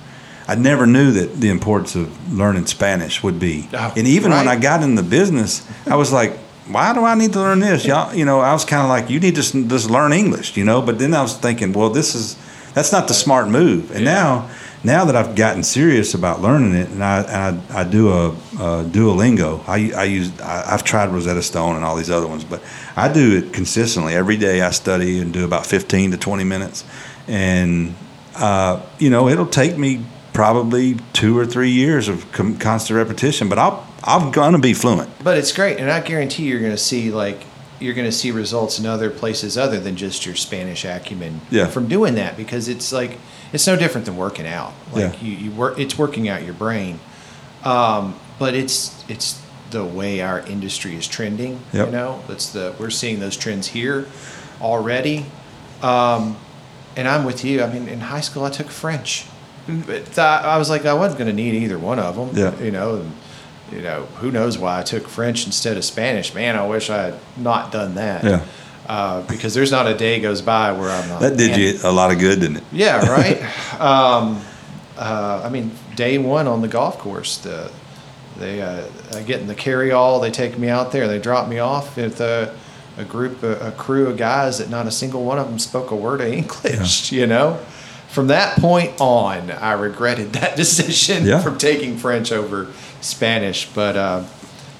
I never knew that the importance of learning Spanish would be. Oh, and even when I got in the business, I was like, why do I need to learn this? Y'all, you know, I was kind of like, you need to just learn English, you know. But then I was thinking, well, this is that's not the smart move. And Yeah. now, now that I've gotten serious about learning it, and I and I, I do a, a Duolingo. I, I use I, I've tried Rosetta Stone and all these other ones, but I do it consistently every day. I study and do about fifteen to twenty minutes, and uh, you know it'll take me probably two or three years of com- constant repetition, but I'll I'm gonna be fluent. but it's great, and I guarantee you're going to see like you're going to see results in other places other than just your Spanish acumen Yeah. from doing that because it's like it's no different than working out. Like Yeah. you, you work, it's working out your brain, um, but it's it's the way our industry is trending. Yep. You know, it's the we're seeing those trends here already. Um, and I'm with you. I mean, in high school, I took French. But I I was like, I wasn't going to need either one of them. Yeah. You know, and, you know, who knows why I took French instead of Spanish? Man, I wish I had not done that. Yeah. Uh, because there's not a day goes by where I'm not. That did "Man, you a lot of good, didn't it? yeah, right. um, uh, I mean, day one on the golf course, the they uh, I get in the carry all. They take me out there. They drop me off with a, a group, a, a crew of guys that not a single one of them spoke a word of English. You know, from that point on, I regretted that decision Yeah. from taking French over Spanish. But uh,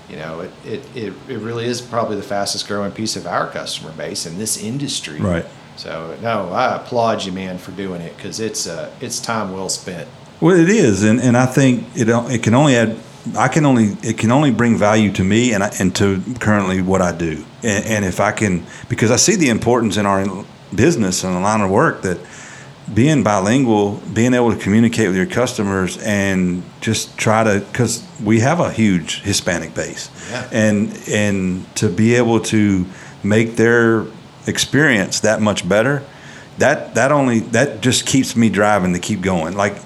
you know, it, it, it, it really is probably the fastest growing piece of our customer base in this industry. Right. So no, I applaud you, man, for doing it because it's uh, it's time well spent. Well, it is, and, and I think it it can only add. I can only it can only bring value to me and I, and to currently what I do, and, and if I can because I see the importance in our business and the line of work that being bilingual, being able to communicate with your customers, and just try to because we have a huge Hispanic base, Yeah. and and to be able to make their experience that much better, that that only that just keeps me driving to keep going. Like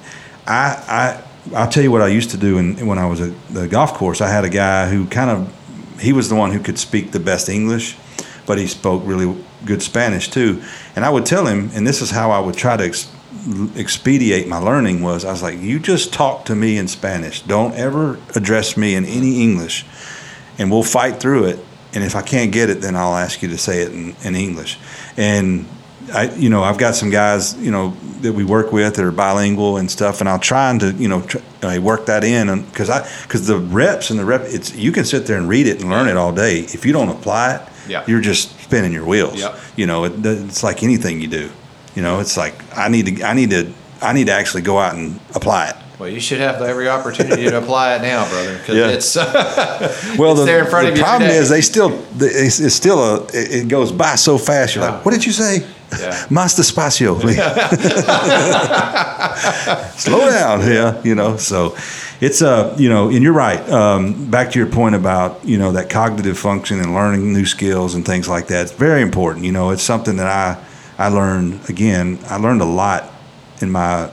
I I I'll tell you what I used to do in, when I was at the golf course. I had a guy who kind of he was the one who could speak the best English, but he spoke really good Spanish too. And I would tell him, and this is how I would try to ex- expedite my learning was I was like, you just talk to me in Spanish. Don't ever address me in any English, and we'll fight through it. And if I can't get it, then I'll ask you to say it in, in English. And I, you know, I've got some guys, you know, that we work with that are bilingual and stuff, and I'll try to, you know, tr- work that in, because I, because the reps and the rep, it's you can sit there and read it and learn it all day. If you don't apply it, Yeah. you're just spinning your wheels. You know, it, it's like anything you do. You know, it's like I need to, I need to, I need to actually go out and apply it. Well, you should have every opportunity to apply it now, brother, because Yeah. it's Well, It's the, there in front the of you every problem is they still, it's, it's still a, it it goes by so fast. You're Yeah. like, what did you say? Yeah. Más despacio, please. Slow down, yeah. You know, so it's uh, you know, and you're right. Um, back to your point about you know that cognitive function and learning new skills and things like that. It's very important. You know, it's something that I I learned again. I learned a lot in my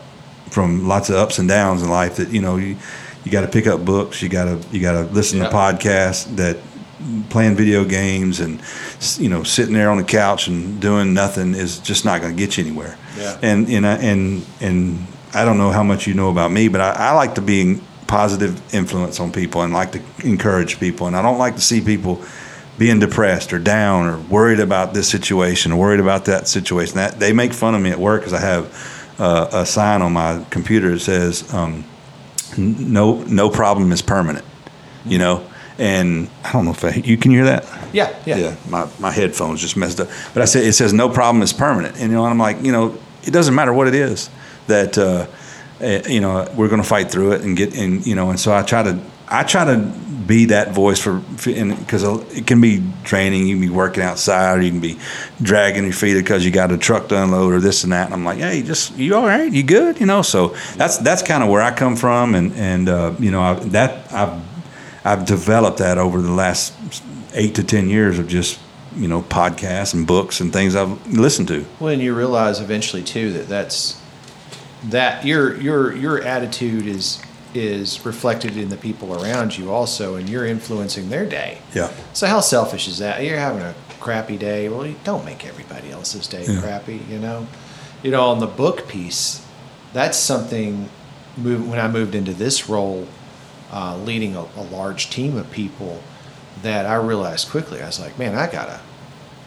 from lots of ups and downs in life. That you know you you got to pick up books. You got to you got to listen Yeah. to podcasts that playing video games and you know sitting there on the couch and doing nothing is just not going to get you anywhere. Yeah. And and I, and and I don't know how much you know about me, but I, I like to be in positive influence on people and like to encourage people, and I don't like to see people being depressed or down or worried about this situation or worried about that situation. That they make fun of me at work because I have uh, a sign on my computer that says um, "No no problem is permanent," you know. And I don't know if I, you can hear that. Yeah, yeah. Yeah, my, my headphones just messed up. But I said it says no problem is permanent, and you know, and I'm like, you know, it doesn't matter what it is that uh, eh, you know we're going to fight through it and get and you know, and so I try to I try to be that voice for because it can be training, you can be working outside, or you can be dragging your feet because you got a truck to unload or this and that. And I'm like, hey, just you all right? You good? You know, so that's that's kind of where I come from, and and uh, you know I, that I've I've developed that over the last eight to ten years of just you know podcasts and books and things I've listened to. Well, and you realize eventually too that that's that your your your attitude is is reflected in the people around you also, and you're influencing their day. Yeah, So how selfish is that? You're having a crappy day. Well, you don't make everybody else's day Yeah. crappy. You know, you know. On the book piece, that's something. Move, when I moved into this role, uh, leading a, a large team of people, that I realized quickly. I was like, man, I gotta,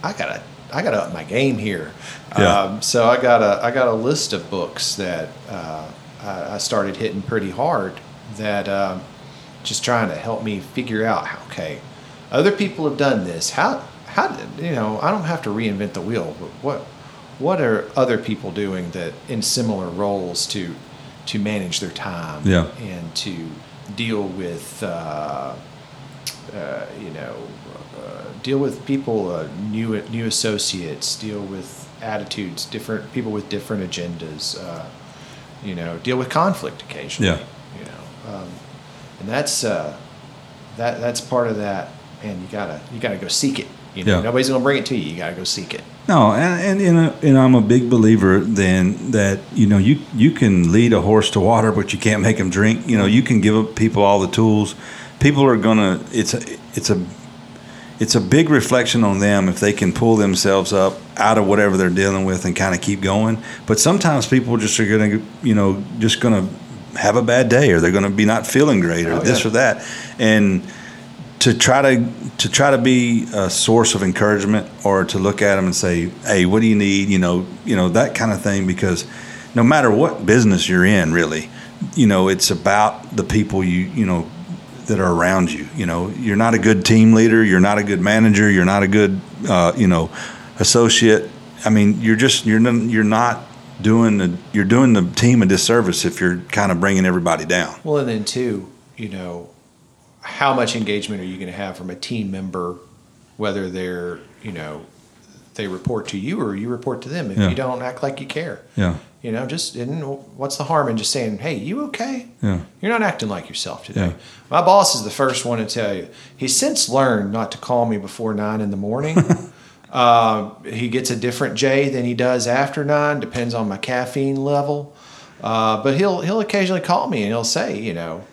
I gotta, I gotta up my game here. Yeah. Um, so I got a, I got a list of books that uh, I, I started hitting pretty hard. That um, just trying to help me figure out how, okay other people have done this how how did you know i don't have to reinvent the wheel but what what are other people doing that in similar roles to to manage their time Yeah. and to deal with uh, uh, you know uh, deal with people uh, new new associates deal with attitudes different people with different agendas uh, you know deal with conflict occasionally Yeah. you know um, and that's uh, that that's part of that and you gotta you gotta go seek it you know Yeah. nobody's gonna bring it to you you gotta go seek it no, and and and, and I'm a big believer then that you know you you can lead a horse to water, but you can't make him drink. You know, you can give people all the tools. People are gonna. It's a it's a it's a big reflection on them if they can pull themselves up out of whatever they're dealing with and kind of keep going. But sometimes people just are going to, you know, just going to have a bad day or they're going to be not feeling great or Oh, this yeah. or that. And to try to to try to be a source of encouragement or to look at them and say, "Hey, what do you need?" You know, you know that kind of thing because no matter what business you're in, really, you know, it's about the people you you know that are around you. You know, you're not a good team leader. You're not a good manager. You're not a good, uh, you know, associate. I mean, you're just you're you're not doing the you're doing the team a disservice if you're kind of bringing everybody down. well and then too you know how much engagement are you going to have from a team member whether they're you know they report to you or you report to them if Yeah. you don't act like you care Yeah, you know just and what's the harm in just saying hey you okay yeah, You're not acting like yourself today. Yeah. My boss is the first one to tell you. He's since learned not to call me before nine in the morning. uh, he gets a different Jay than he does after nine, depends on my caffeine level. Uh, but he'll he'll occasionally call me and he'll say, you know,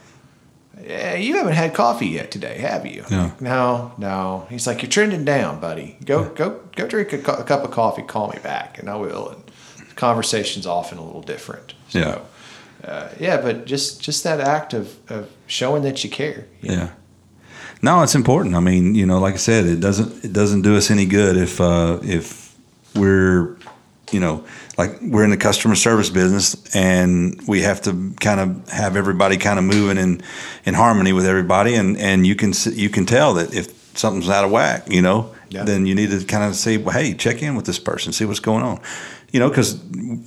"Eh, you haven't had coffee yet today, have you? Yeah. No, no. He's like, you're trending down, buddy. Go go go drink a, cu- a cup of coffee. Call me back, and I will. And the conversation's often a little different. So, Yeah. uh, yeah, but just just that act of, of showing that you care. you know? yeah. No, it's important. I mean, you know, like I said, it doesn't it doesn't do us any good if uh, if we're you know like we're in the customer service business and we have to kind of have everybody kind of moving in in harmony with everybody and and you can you can tell that if something's out of whack you know Yeah. then you need to kind of say well, hey check in with this person see what's going on you know because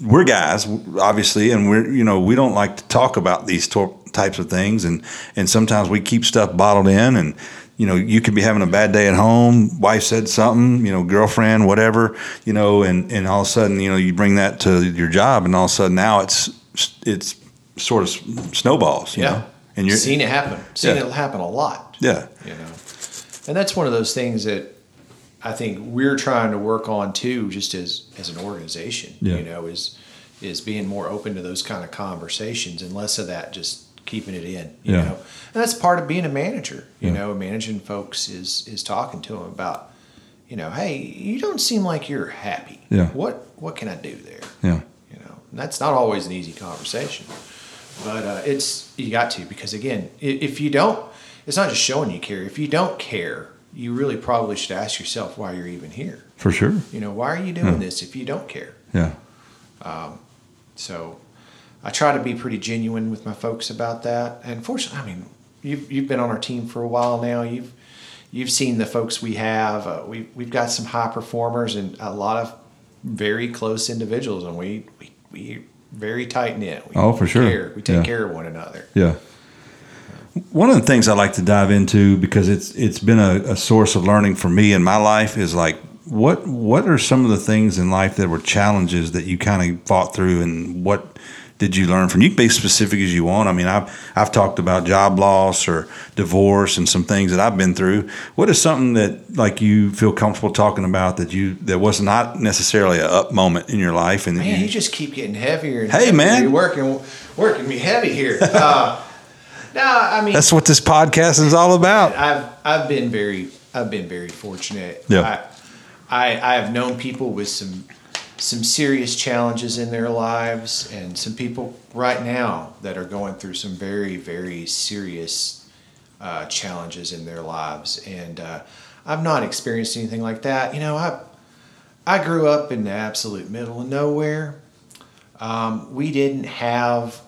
we're guys obviously and we're you know we don't like to talk about these tor- types of things and and sometimes we keep stuff bottled in and you know, you could be having a bad day at home. Wife said something, you know, girlfriend, whatever, you know, and, and all of a sudden, you know, you bring that to your job, and all of a sudden now it's it's sort of snowballs. You Yeah. Know? And you're seen it happen. Seen Yeah. it happen a lot. yeah. You know, and that's one of those things that I think we're trying to work on too, just as as an organization. Yeah. You know, is is being more open to those kind of conversations and less of that just keeping it in. You Yeah. know, and that's part of being a manager. You Yeah. know, managing folks is is talking to them about, you know, hey, you don't seem like you're happy. Yeah. What what can I do there? Yeah. you know and that's not always an easy conversation but uh, it's you got to because again if you don't it's not just showing you care if you don't care you really probably should ask yourself why you're even here For sure. you know why are you doing Hmm. this if you don't care Yeah. Um, so i try to be pretty genuine with my folks about that and fortunately i mean you've, you've been on our team for a while now you've you've seen the folks we have uh, we, we've got some high performers and a lot of very close individuals and we we, we very tight knit Oh, for sure. care. we take Yeah. care of one another Yeah. One of the things I like to dive into because it's it's been a, a source of learning for me in my life is like what what are some of the things in life that were challenges that you kind of fought through and what did you learn from? You can be as specific as you want. I mean, I've I've talked about job loss or divorce and some things that I've been through. What is something that like you feel comfortable talking about that you that was not necessarily a up moment in your life and Man, you, you just keep getting heavier. And Hey, heavier. man. you're working working me heavy here. Uh, no, I mean, that's what this podcast is all about. I've I've been very I've been very fortunate. Yeah. I, I I have known people with some some serious challenges in their lives, and some people right now that are going through some very very serious uh, challenges in their lives, and uh, I've not experienced anything like that. You know, I I grew up in the absolute middle of nowhere. Um, we didn't have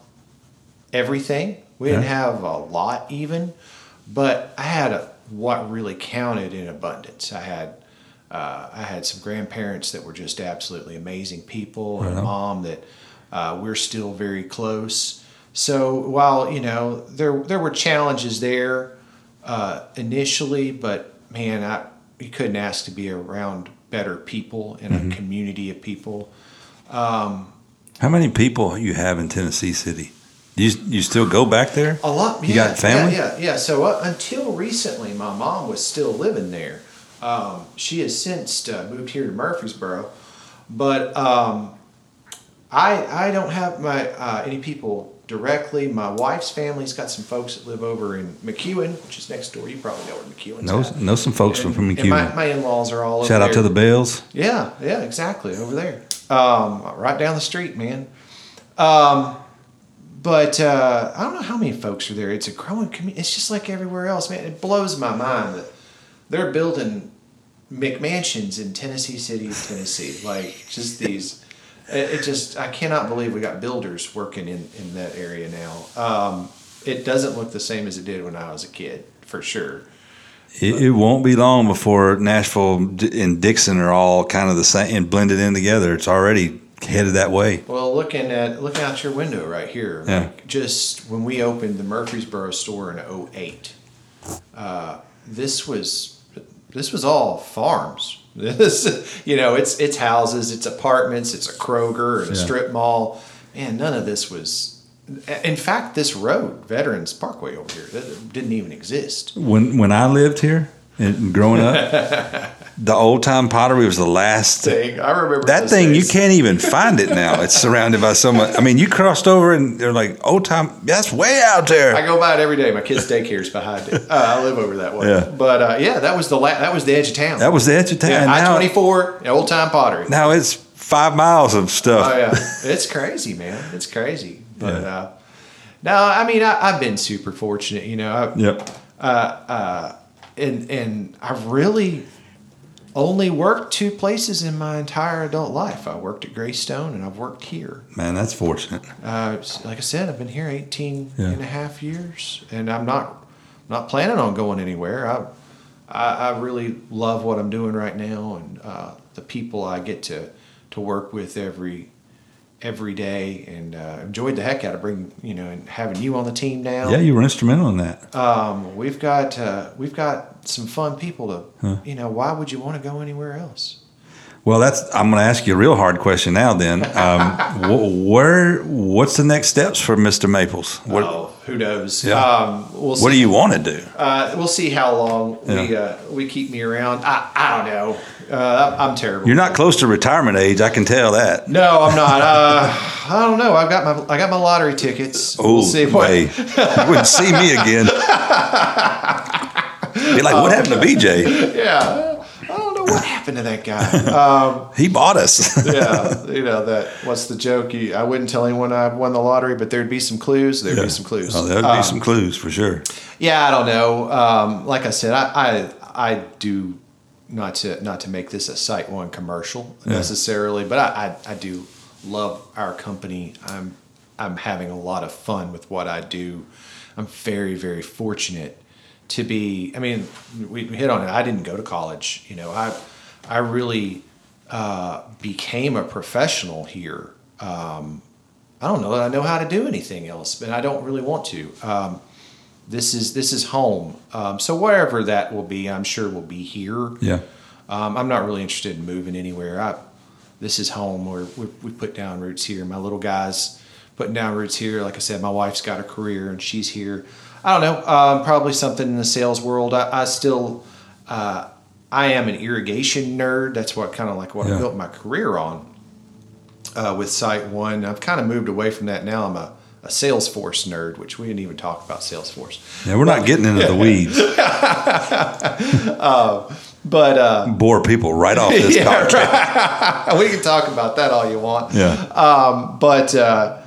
everything. We didn't Yeah. have a lot even, but I had a, what really counted in abundance. I had uh, I had some grandparents that were just absolutely amazing people, and a mom that uh, we're still very close. So while you know there there were challenges there uh, initially, but man, I you couldn't ask to be around better people in Mm-hmm. a community of people. How many people you have in Tennessee City? You you still go back there? A lot. You yeah, got family? Yeah, yeah. yeah. So uh, until recently, my mom was still living there. Um, she has since uh, moved here to Murfreesboro, but um, I I don't have my uh, any people directly. My wife's family's got some folks that live over in McEwen, which is next door. You probably know where McEwen's Know at. know some folks And- from McEwen. My, my in-laws are all Shout out to the Bells. Yeah, yeah, exactly. Over there. Um, right down the street, man. Um, but uh, I don't know how many folks are there. It's a growing community. It's just like everywhere else, man. It blows my mind that they're building McMansions in Tennessee City, Tennessee. Like just these. It, it just I cannot believe we got builders working in in that area now. Um, it doesn't look the same as it did when I was a kid, for sure. It, it won't be long before Nashville and Dickson are all kind of the same and blended in together. It's already headed that way. Well, looking at looking out your window right here, Yeah. like just when we opened the Murfreesboro store in 08, uh, this was this was all farms. This, you know, it's it's houses, it's apartments, it's a Kroger and a Yeah. strip mall. Man, none of this was. In fact, this road, Veterans Parkway over here, didn't even exist. When when I lived here and growing up, the old time pottery was the last. Thing I remember That thing you can't even find it now. It's surrounded by so much. I mean, you crossed over and they're like old time. That's way out there. I go by it every day. My kid's daycare's behind it. Uh, I live over that way. Yeah. But uh, yeah, that was the la- that was the edge of town. that was the edge of town. yeah, I twenty four, old time pottery. now it's five miles of stuff. Oh yeah, it's crazy, man. It's crazy. But Yeah. uh, no, I mean I, I've been super fortunate. You know, I, Yep. and and I've really only worked two places in my entire adult life. I worked at Greystone and I've worked here. Man, that's fortunate. Uh, like I said, I've been here 18 Yeah. and a half years, and I'm not not planning on going anywhere. I, I, I really love what I'm doing right now, and uh, the people I get to to work with every every day, and uh, enjoyed the heck out of bringing you know and having you on the team now. Yeah, you were instrumental in that. Um, we've got uh, we've got some fun people to you know. Why would you want to go anywhere else? Well, that's. I'm going to ask you a real hard question now. Then, um, wh- where? What's the next steps for Mr. Maples? What, oh, who knows? Yeah. Um, we'll see. what do you want to do? Uh, we'll see how long we uh, we keep me around. I, I don't know. Uh, I'm terrible. You're not close to retirement age. I can tell that. No, I'm not. Uh, I don't know. I've got my I got my lottery tickets. Oh, we'll see what. wouldn't see me again. Be like, what happened to BJ? Yeah, know what happened to that guy. Um, He bought us. yeah, you know that. What's the joke? You, I wouldn't tell anyone I won the lottery, but there'd be some clues. There'd be some clues. Oh, there would be Um, some clues for sure. Yeah, I don't know. Um, like I said, I, I I do not to not to make this a Site One commercial Yeah. necessarily, but I, I I do love our company. I'm I'm having a lot of fun with what I do. I'm very very fortunate to be. I mean, we hit on it. I didn't go to college. You know, I I really uh, became a professional here. Um, I don't know that I know how to do anything else, and I don't really want to. Um, this is this is home. Um, so wherever that will be, I'm sure will be here. Yeah. Um, I'm not really interested in moving anywhere. I, this is home. Where we, we put down roots here. My little guys putting down roots here. Like I said, my wife's got a career and she's here. I don't know. Um, probably something in the sales world. I, I still, uh, I am an irrigation nerd. That's what kind of like what Yeah. I built my career on uh, with Site One. I've kind of moved away from that now. I'm a, a Salesforce nerd, which we didn't even talk about Salesforce. Yeah, we're not getting into the weeds. But uh, Bore people right off this yeah, right. we can talk about that all you want. Yeah. Um, but uh,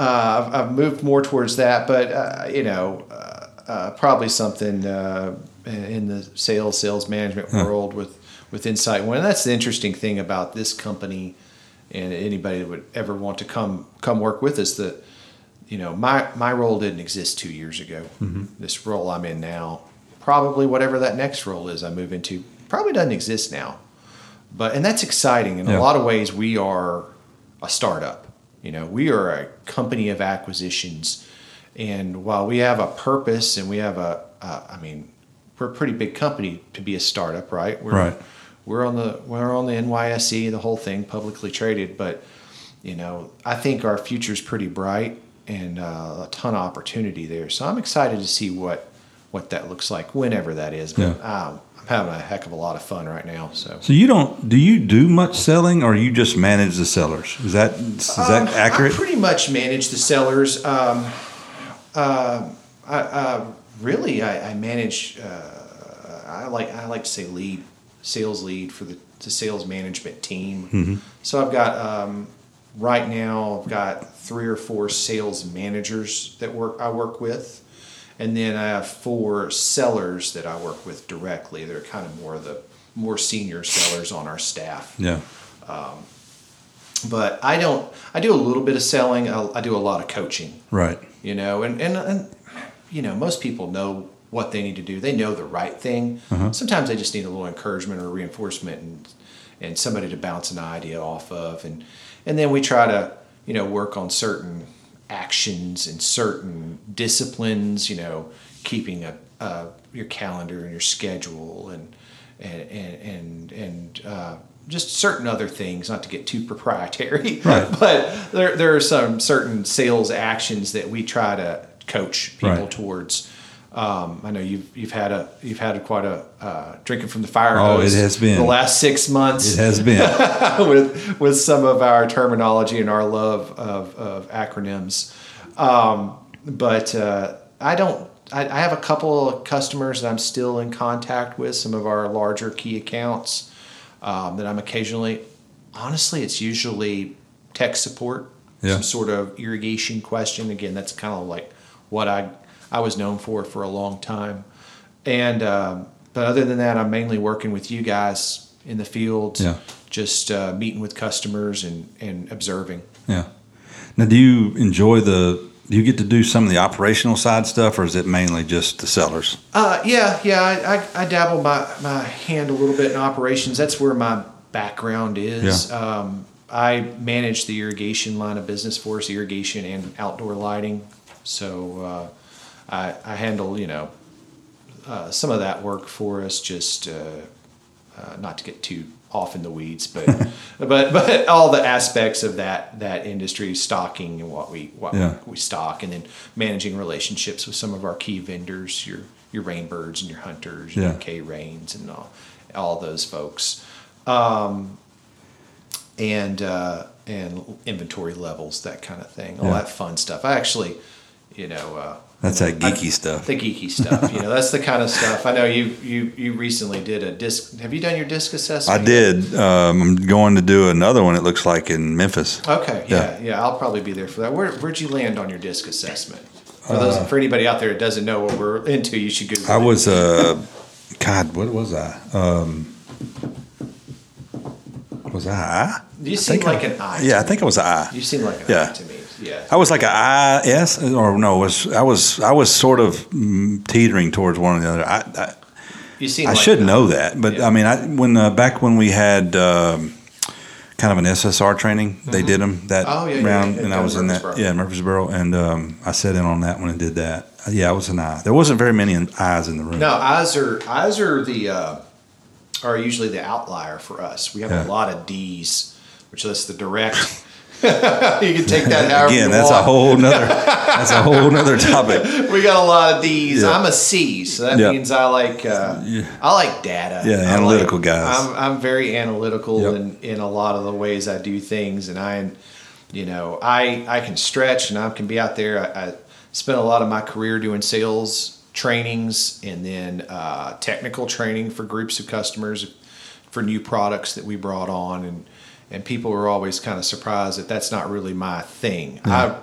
uh, I've, I've moved more towards that. But uh, you know, uh, uh, probably something uh, in the sales sales management world with with in Site One. And that's the interesting thing about this company, and anybody that would ever want to come come work with us. That you know, my my role didn't exist two years ago. This role I'm in now, probably whatever that next role is I move into, probably doesn't exist now but and that's exciting in Yeah. a lot of ways we are a startup you know we are a company of acquisitions and while we have a purpose and we have a, uh, I mean we're a pretty big company to be a startup right we're Right. we're on the we're on the NYSE the whole thing publicly traded but you know I think our future's pretty bright and uh, a ton of opportunity there so I'm excited to see what what that looks like whenever that is but Yeah. um, I'm having a heck of a lot of fun right now so So you don't? Do you do much selling, or you just manage the sellers? Is that is that Um, accurate? I pretty much manage the sellers. Um, uh, I, uh, really, I, I manage. Uh, I like I like to say lead, sales lead for the, the sales management team. Mm-hmm. So I've got um, right now I've got three or four sales managers that work I work with, and then I have four sellers that I work with directly. They're kind of more the more senior sellers on our staff yeah. Um, but I don't. I do a little bit of selling. I, I do a lot of coaching. Right. You know, and, and and you know, most people know what they need to do. They know the right thing. Uh-huh. Sometimes they just need a little encouragement or reinforcement, and and somebody to bounce an idea off of, and and then we try to you know work on certain actions and certain disciplines. You know, keeping a uh, your calendar and your schedule and and and and, and uh, just certain other things, not to get too proprietary, Right. but there, there are some certain sales actions that we try to coach people Right. towards. Um, I know you've you've had a you've had a, quite a uh, drinking from the fire Oh, it has been. the last six months It has been. with with some of our terminology and our love of, of acronyms. Um, but uh, I don't. I, I have a couple of customers that I'm still in contact with. Some of our larger key accounts um, that I'm occasionally. Honestly, it's usually tech support, Yeah. some sort of irrigation question. Again, that's kind of like what I I was known for it for a long time. And um, but other than that, I'm mainly working with you guys in the field, Yeah. just uh, meeting with customers and and observing. Yeah. Now, do you enjoy the? Do you get to do some of the operational side stuff, or is it mainly just the sellers? Uh, yeah, yeah, I, I, I dabble my, my hand a little bit in operations. That's where my background is. Yeah. Um, I manage the irrigation line of business for us, irrigation and outdoor lighting. So uh, I, I handle, you know, uh, some of that work for us. Just uh, uh, not to get too off in the weeds, but but but all the aspects of that that industry, stocking and what we what Yeah. we stock, and then managing relationships with some of our key vendors, your your Rain Birds and your Hunters, Yeah. your K-Rains, and all, all those folks, um, and uh, and inventory levels, that kind of thing, all Yeah. that fun stuff. I actually, you know. Uh, That's that geeky stuff. the geeky stuff. You know, that's the kind of stuff. I know you you you recently did a DISC. Have you done your DISC assessment? I did. Um, I'm going to do another one. It looks like in Memphis. Okay, Yeah. yeah, yeah, I'll probably be there for that. Where where'd you land on your DISC assessment? For those, for anybody out there that doesn't know what we're into, you should Google. I it. was uh, God. What was I? Um, was I? I? You I seem think I- like an I. Yeah, I think I was an I. You seem like an Yeah. I to me. Yeah. I was like a I S or no? Was I was I was sort of mm, teetering towards one or the other. I I, You seem. I like should know that, but Yeah. I mean, I when uh, back when we had um, kind of an SSR training, they did them that Oh, yeah, yeah, round, yeah, and I was in that, yeah, Murfreesboro, and um, I sat in on that one and did that. Yeah, I was an I. There wasn't very many eyes in the room. No, eyes are eyes are the uh, are usually the outlier for us. We have Yeah. a lot of D's, which is the direct. you can take that however Again, that's a whole nother that's a whole nother topic. we got a lot of D's. Yeah. I'm a C, so that Yeah. means I like uh, I like data. Yeah, I analytical like- guys. I'm, I'm very analytical Yep. in, in a lot of the ways I do things, and I, you know, I I can stretch and I can be out there. I, I spent a lot of my career doing sales trainings and then uh, technical training for groups of customers for new products that we brought on and and people were always kind of surprised that that's not really my thing. I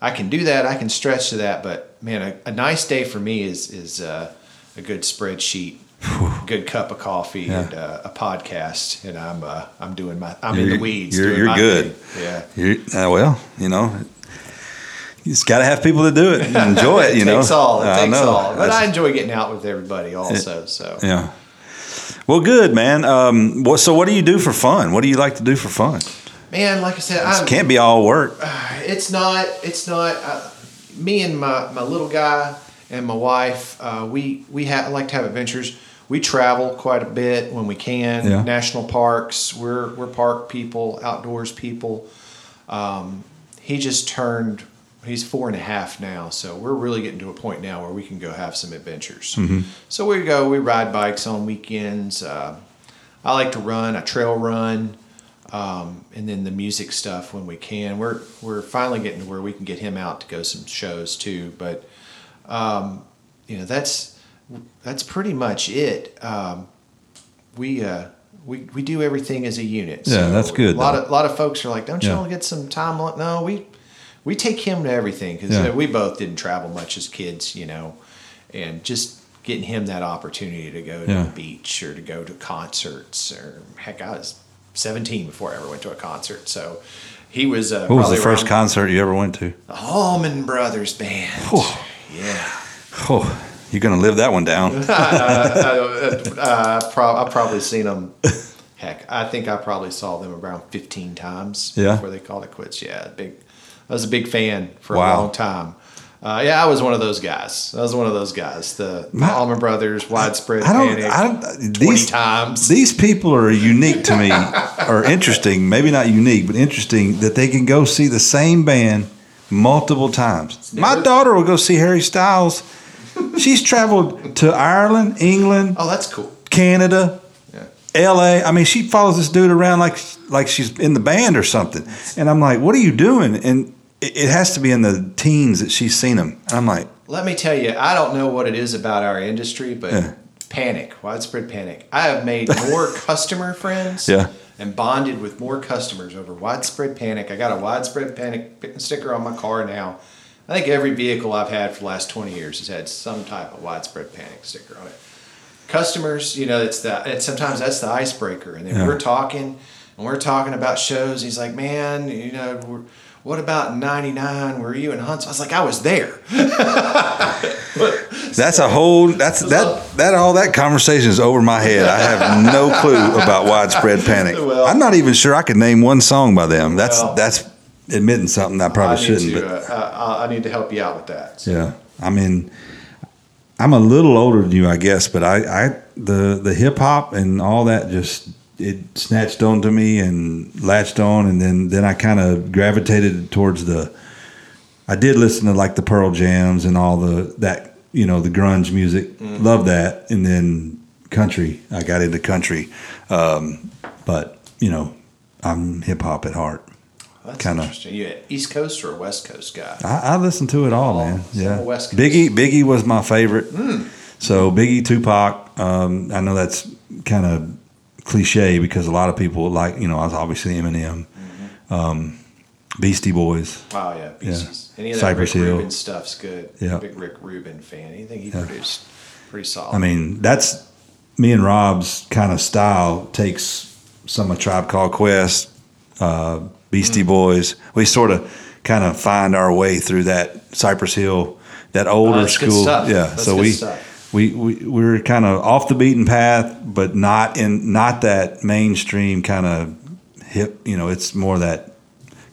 I can do that, I can stretch to that, but man, a, a nice day for me is is uh, a good spreadsheet, good cup of coffee, Yeah. and uh, a podcast, and I'm uh, I'm doing my I'm in You're- the weeds. you're- you're good. thing. Yeah. You, uh, well, you know, you just got to have people to do it and enjoy it. You it know, takes all. It I takes know. all. But That's- I enjoy getting out with everybody also. So Yeah. Well, good, man. Um, what, so, what do you do for fun? What do you like to do for fun? man, like I said, It can't be all work. it's not it's not uh, me and my, my little guy and my wife uh, we we ha- like to have adventures we travel quite a bit when we can Yeah. national parks we're we're park people outdoors people um, he just turned he's four and a half now so we're really getting to a point now where we can go have some adventures Mm-hmm. so we go we ride bikes on weekends uh, i like to run i trail run um, and then the music stuff when we can. We're we're finally getting to where we can get him out to go some shows too. But um, you know that's that's pretty much it. Um, we uh, we we do everything as a unit. Yeah, that's good, A lot though. of a lot of folks are like, "Don't you Yeah. want to get some time?" on-" No, we we take him to everything because Yeah. we both didn't travel much as kids, you know, and just getting him that opportunity to go to Yeah. the beach or to go to concerts or heck, I was 17 before I ever went to a concert, so he was. Uh, What was the first concert you ever went to? the Allman Brothers Band. Whew. Yeah. Oh, you're going to live that one down. uh, uh, pro- I've probably seen them. Heck, I think I probably saw them around 15 times Yeah. before they called it quits. Yeah, big. I was a big fan for Wow. a long time. Uh, yeah, I was one of those guys. I was one of those guys. The, My- Allman Brothers, Widespread I don't. Panic, I don't. 20 These times. these people are unique to me, or interesting. Maybe not unique, but interesting that they can go see the same band multiple times. My daughter will go see Harry Styles. She's traveled to Ireland, England, oh, that's cool. Canada, Yeah. L.A. I mean, she follows this dude around like like she's in the band or something. And I'm like, "What are you doing?" And it, it has to be in the teens that she's seen them. And I'm like, Let me tell you, I don't know what it is about our industry, but Yeah. panic, widespread panic. I have made more customer friends Yeah. and bonded with more customers over widespread panic. I got a widespread panic sticker on my car now. I think every vehicle I've had for the last 20 years has had some type of widespread panic sticker on it. Customers, you know, it's the and sometimes that's the icebreaker. And then Yeah. we're talking and we're talking about shows. He's like, man, you know, we're, what about 99? Were you in Huntsville? I was like, I was there. That's a whole. That's that. That all that conversation is over my head. I have no clue about widespread panic. Well- I'm not even sure I could name one song by them. That's Well- that's admitting something I probably I shouldn't. to, but uh, uh, I need to help you out with that. So, yeah, I mean, I'm a little older than you, I guess, but I, I the the hip hop and all that just it snatched onto me and latched on, and then then I kind of gravitated towards the. I did listen to like the Pearl Jams and all the that you know the grunge music, Mm-hmm. love that, and then country. I got into country, um, but you know, I'm hip hop at heart. That's Kinda. You East Coast or West Coast guy? I, I listen to it all, Oh, man. Yeah, West Coast. Biggie, Biggie was my favorite. Hmm. So Biggie, Tupac. Um, I know that's kind of cliche because a lot of people like you know I was obviously Eminem, Mm-hmm. um, Beastie Boys. Oh yeah, Beasties. Any of that Cypress Rick Hill. Rubin stuff's good. Yeah. Big Rick Rubin fan. Anything he produced, pretty solid. I mean, that's me and Rob's kind of style takes some of Tribe Called Quest, uh, Beastie Mm. Boys. We sort of kind of find our way through that Cypress Hill, that older Oh, that's good school. Yeah, That's so we. stuff. We, we we were kind of off the beaten path, but not in not that mainstream kind of hip. You know, it's more that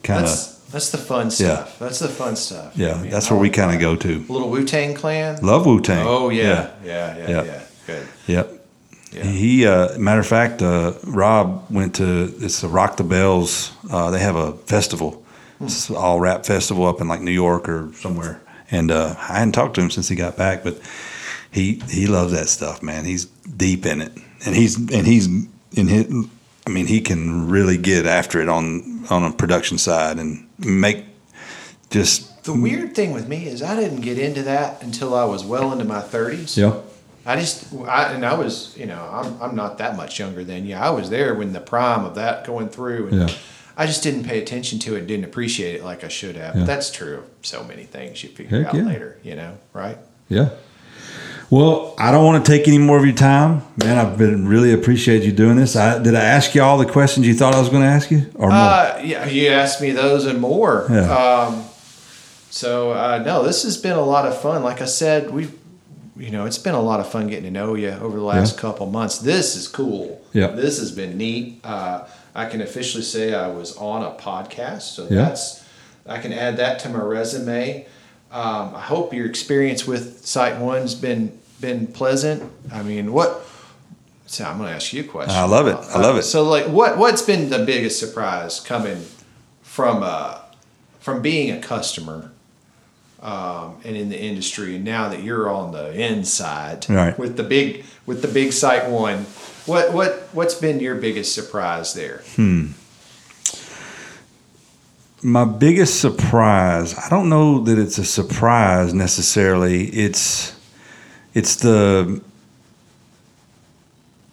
kind of that's the fun stuff. Yeah. That's the fun stuff. yeah. I mean, that's I where we kind of go to. Little Wu Tang Clan. Love Wu Tang. Oh yeah, yeah, yeah, yeah. Yeah. Good. Yep. Yeah. He, uh, matter of fact, uh, Rob went to it's the Rock the Bells. Uh, they have a festival, it's an all rap festival up in like New York or somewhere. And uh, I hadn't talked to him since he got back, but he he loves that stuff, man. He's deep in it, and he's and he's in his. I mean, he can really get after it on on a production side and make just The weird thing with me is I didn't get into that until I was well into my thirties. yeah I just, I, and I was, you know, I'm, I'm not that much younger than you. I was there when the prime of that going through, and Yeah. I just didn't pay attention to it, didn't appreciate it like I should have. Yeah. But that's true of so many things you figure Heck out yeah. later, you know, right? Yeah. Well, I don't want to take any more of your time, man. I've been really appreciate you doing this. I, did I ask you all the questions you thought I was going to ask you, or more? Uh, yeah, you asked me those and more. Yeah. Um, so uh, no, this has been a lot of fun. Like I said, we, you know, it's been a lot of fun getting to know you over the last Yeah. couple months. This is cool. Yeah. This has been neat. Uh, I can officially say I was on a podcast, so Yeah. that's I can add that to my resume. Um, I hope your experience with Site One's been been pleasant. I mean, what? So I'm going to ask you a question. I love it. I love it. So, like, what what's been the biggest surprise coming from uh, from being a customer um, and in the industry, and now that you're on the inside Right. with the big with the big Site One, what what what's been your biggest surprise there? Hmm. My biggest surprise, I don't know that it's a surprise necessarily. It's it's the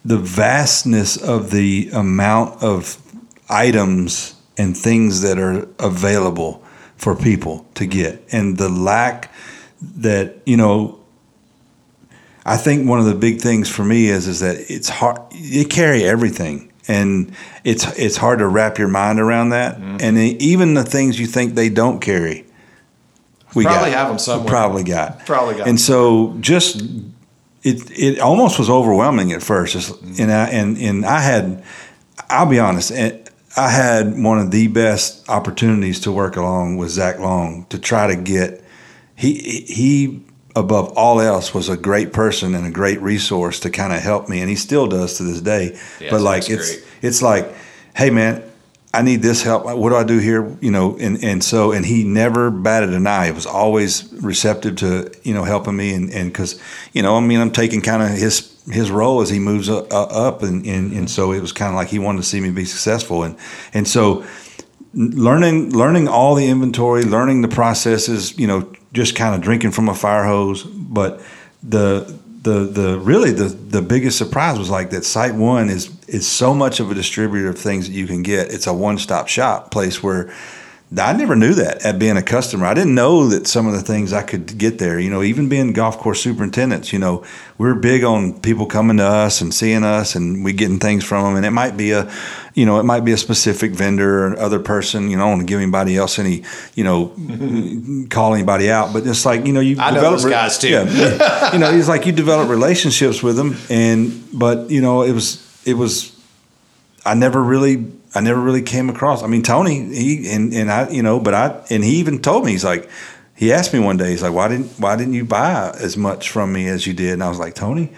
the vastness of the amount of items and things that are available for people to get and the lack that, you know, I think one of the big things for me is is that it's hard. You carry everything, and it's it's hard to wrap your mind around that. Mm-hmm. And even the things you think they don't carry, we Probably got, have 'em we somewhere. Probably got. Probably got. And so just it it almost was overwhelming at first. Just, and I and and I had, I'll be honest. and I had one of the best opportunities to work along with Zach Long to try to get he he above all else was a great person and a great resource to kind of help me and he still does to this day Yeah, but like it's great. it's like hey man i need this help. What do i do here? You know and and so and he never batted an eye. He was always receptive to you know helping me. And and because you know i mean i'm taking kind of his his role as he moves up, up. And, and and so it was kind of like he wanted to see me be successful. And and so learning learning all the inventory, learning the processes, you know, just kind of drinking from a fire hose. But the the the really the the biggest surprise was like that Site One is is so much of a distributor of things that you can get. It's a one stop shop place where I never knew that at being a customer. I didn't know that some of the things I could get there. You know, even being golf course superintendents, you know, we're big on people coming to us and seeing us, and we getting things from them. And it might be a, you know, it might be a specific vendor or other person. You know, I don't want to give anybody else any, you know, call anybody out. But it's like you know, you I know develop those guys too. Yeah, you know, it's like you develop relationships with them, and but you know, it was it was. I never really I never really came across. I mean, Tony, he and, and I, you know, but I and he even told me he's like, he asked me one day, he's like, why didn't why didn't you buy as much from me as you did? And I was like, Tony,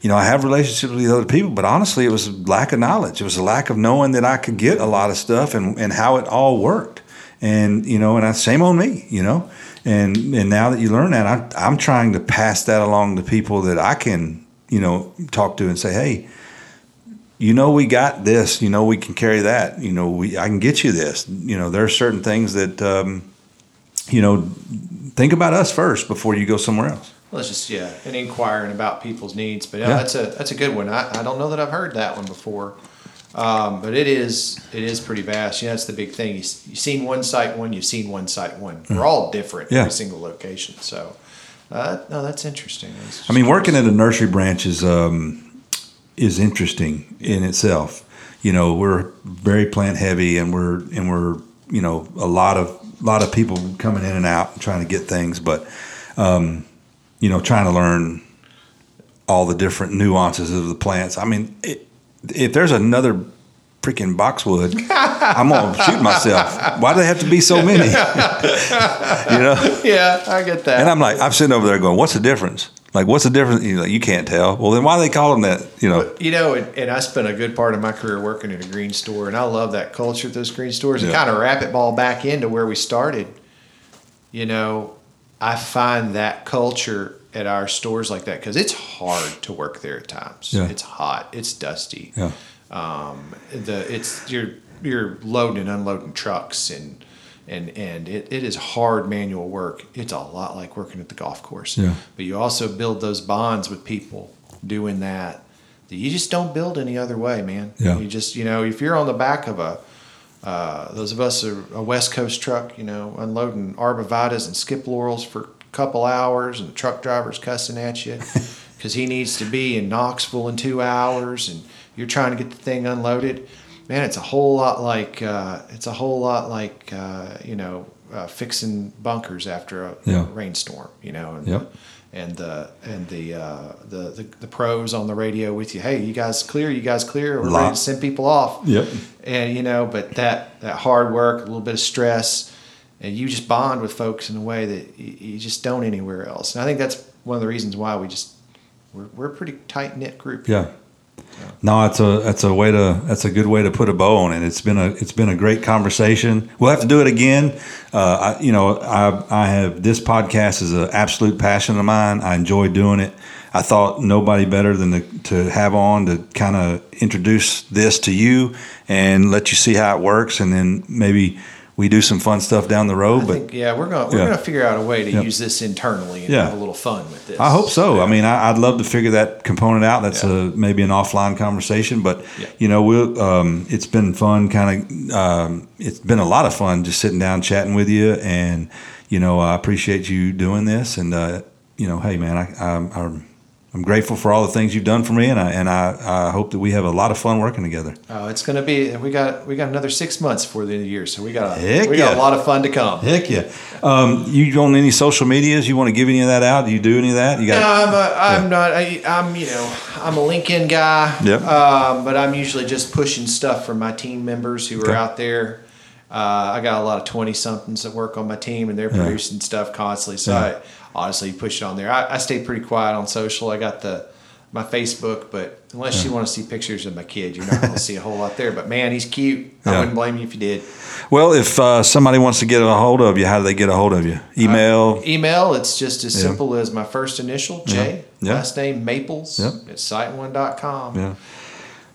you know, I have relationships with other people, but honestly, it was lack of knowledge. It was a lack of knowing that I could get a lot of stuff and and how it all worked. And you know, and I shame on me, you know. And and now that you learn that, I, I'm trying to pass that along to people that I can, you know, talk to and say, hey you know we got this you know we can carry that you know we i can get you this you know there are certain things that um, you know think about us first before you go somewhere else well it's just yeah and inquiring about people's needs but yeah, Yeah. that's a that's a good one I, I don't know that i've heard that one before um, but it is it is pretty vast. You know, that's the big thing. you, you've seen one Site One, you've seen one Site One. We're all different. Yeah. every single location. So, uh, no, that's interesting. That's i mean working at a nursery branch is um, is interesting in itself. You know we're very plant heavy and we're and we're you know a lot of a lot of people coming in and out and trying to get things but um, you know trying to learn all the different nuances of the plants. I mean it, if there's another freaking boxwood i'm gonna shoot myself. Why do they have to be so many? You know? Yeah, I get that. and i'm like i'm sitting over there going what's the difference like what's the difference you, know, you can't tell well then why do they call them that you know You know, and, and I spent a good part of my career working in a green store, and I love that culture at those green stores. And kind of wrap it ball back into where we started. You know, I find that culture at our stores like that because it's hard to work there at times. Yeah. It's hot. It's dusty. yeah Um, the it's you're you're loading and unloading trucks and and and it, it is hard manual work. It's a lot like working at the golf course. Yeah. But you also build those bonds with people doing that that you just don't build any other way, man. Yeah. You just you know if you're on the back of a uh, those of us are a West Coast truck, you know, unloading arborvitaes and skip laurels for a couple hours, and the truck driver's cussing at you because he needs to be in Knoxville in two hours, and you're trying to get the thing unloaded. Man, it's a whole lot like uh, it's a whole lot like uh, you know uh, fixing bunkers after a Yeah. rainstorm, you know. And, Yep. and the and the, uh, the the the pros on the radio with you. Hey, you guys clear? You guys clear? We're ready to send people off Yep. and you know but that that hard work a little bit of stress and you just bond with folks in a way that you, you just don't anywhere else and i think that's one of the reasons why we just we're, we're a pretty tight knit group Yeah. No, that's a that's a way to that's a good way to put a bow on it. It's been a it's been a great conversation. We'll have to do it again. Uh, I, you know, I I have this podcast is an absolute passion of mine. I enjoy doing it. I thought nobody better than to, to have on to kind of introduce this to you and let you see how it works, and then maybe we do some fun stuff down the road. I but think, yeah we're gonna we're Yeah. gonna figure out a way to use this internally and Yeah. have a little fun with this I hope so. I mean, I, I'd love to figure that component out. That's a maybe an offline conversation, but you know, we'll. Um, it's been fun. Kind of, um, it's been a lot of fun just sitting down chatting with you, and you know, I appreciate you doing this. And uh, you know, hey, man, I, I'm, I'm I'm grateful for all the things you've done for me, and I and I, I hope that we have a lot of fun working together. oh it's gonna be we got we got another six months before the end of the year so we got a, Heck we got a lot of fun to come Heck yeah! Um, you on any social medias? You want to give any of that out? Do you do any of that? You got? No, I'm a, I'm not. I, I'm you know I'm a LinkedIn guy. Yep. Um, but I'm usually just pushing stuff from my team members who Okay. are out there. Uh, I got a lot of twenty somethings that work on my team, and they're Yeah. producing stuff constantly. So Yeah. I honestly push it on there. I, I stay pretty quiet on social. I got the my Facebook, but unless you want to see pictures of my kid, you're not going to see a whole lot there. But man, he's cute. I Yeah. wouldn't blame you if you did. well, if uh, somebody wants to get a hold of you, how do they get a hold of you? Email. Email, it's just as Yeah. simple as my first initial, J, Yeah. last name Maples Yep. at siteone.com. Yeah.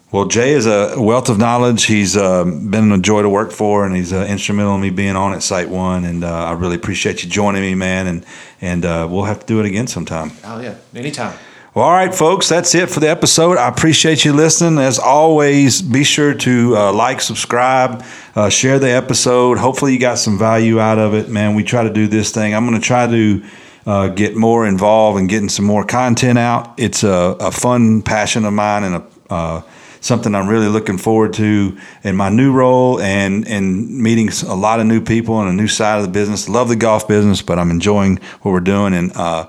Well, Jay is a wealth of knowledge. He's uh, been a joy to work for, and he's uh, instrumental in me being on at Site One. And uh, I really appreciate you joining me, man. And and uh, we'll have to do it again sometime. Oh, yeah, anytime. Well, all right, folks, that's it for the episode. I appreciate you listening. As always, be sure to uh, like, subscribe, uh, share the episode. Hopefully, you got some value out of it, man. We try to do this thing. I'm going to try to uh, get more involved and getting some more content out. It's a, a fun passion of mine and a uh, something I'm really looking forward to in my new role and and meeting a lot of new people on a new side of the business. Love the golf business, but I'm enjoying what we're doing. And uh,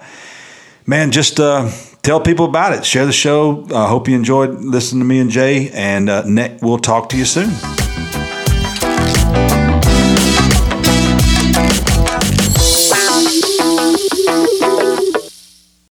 man, just uh, tell people about it. Share the show. I uh, hope you enjoyed listening to me and Jay. And uh, we'll talk to you soon.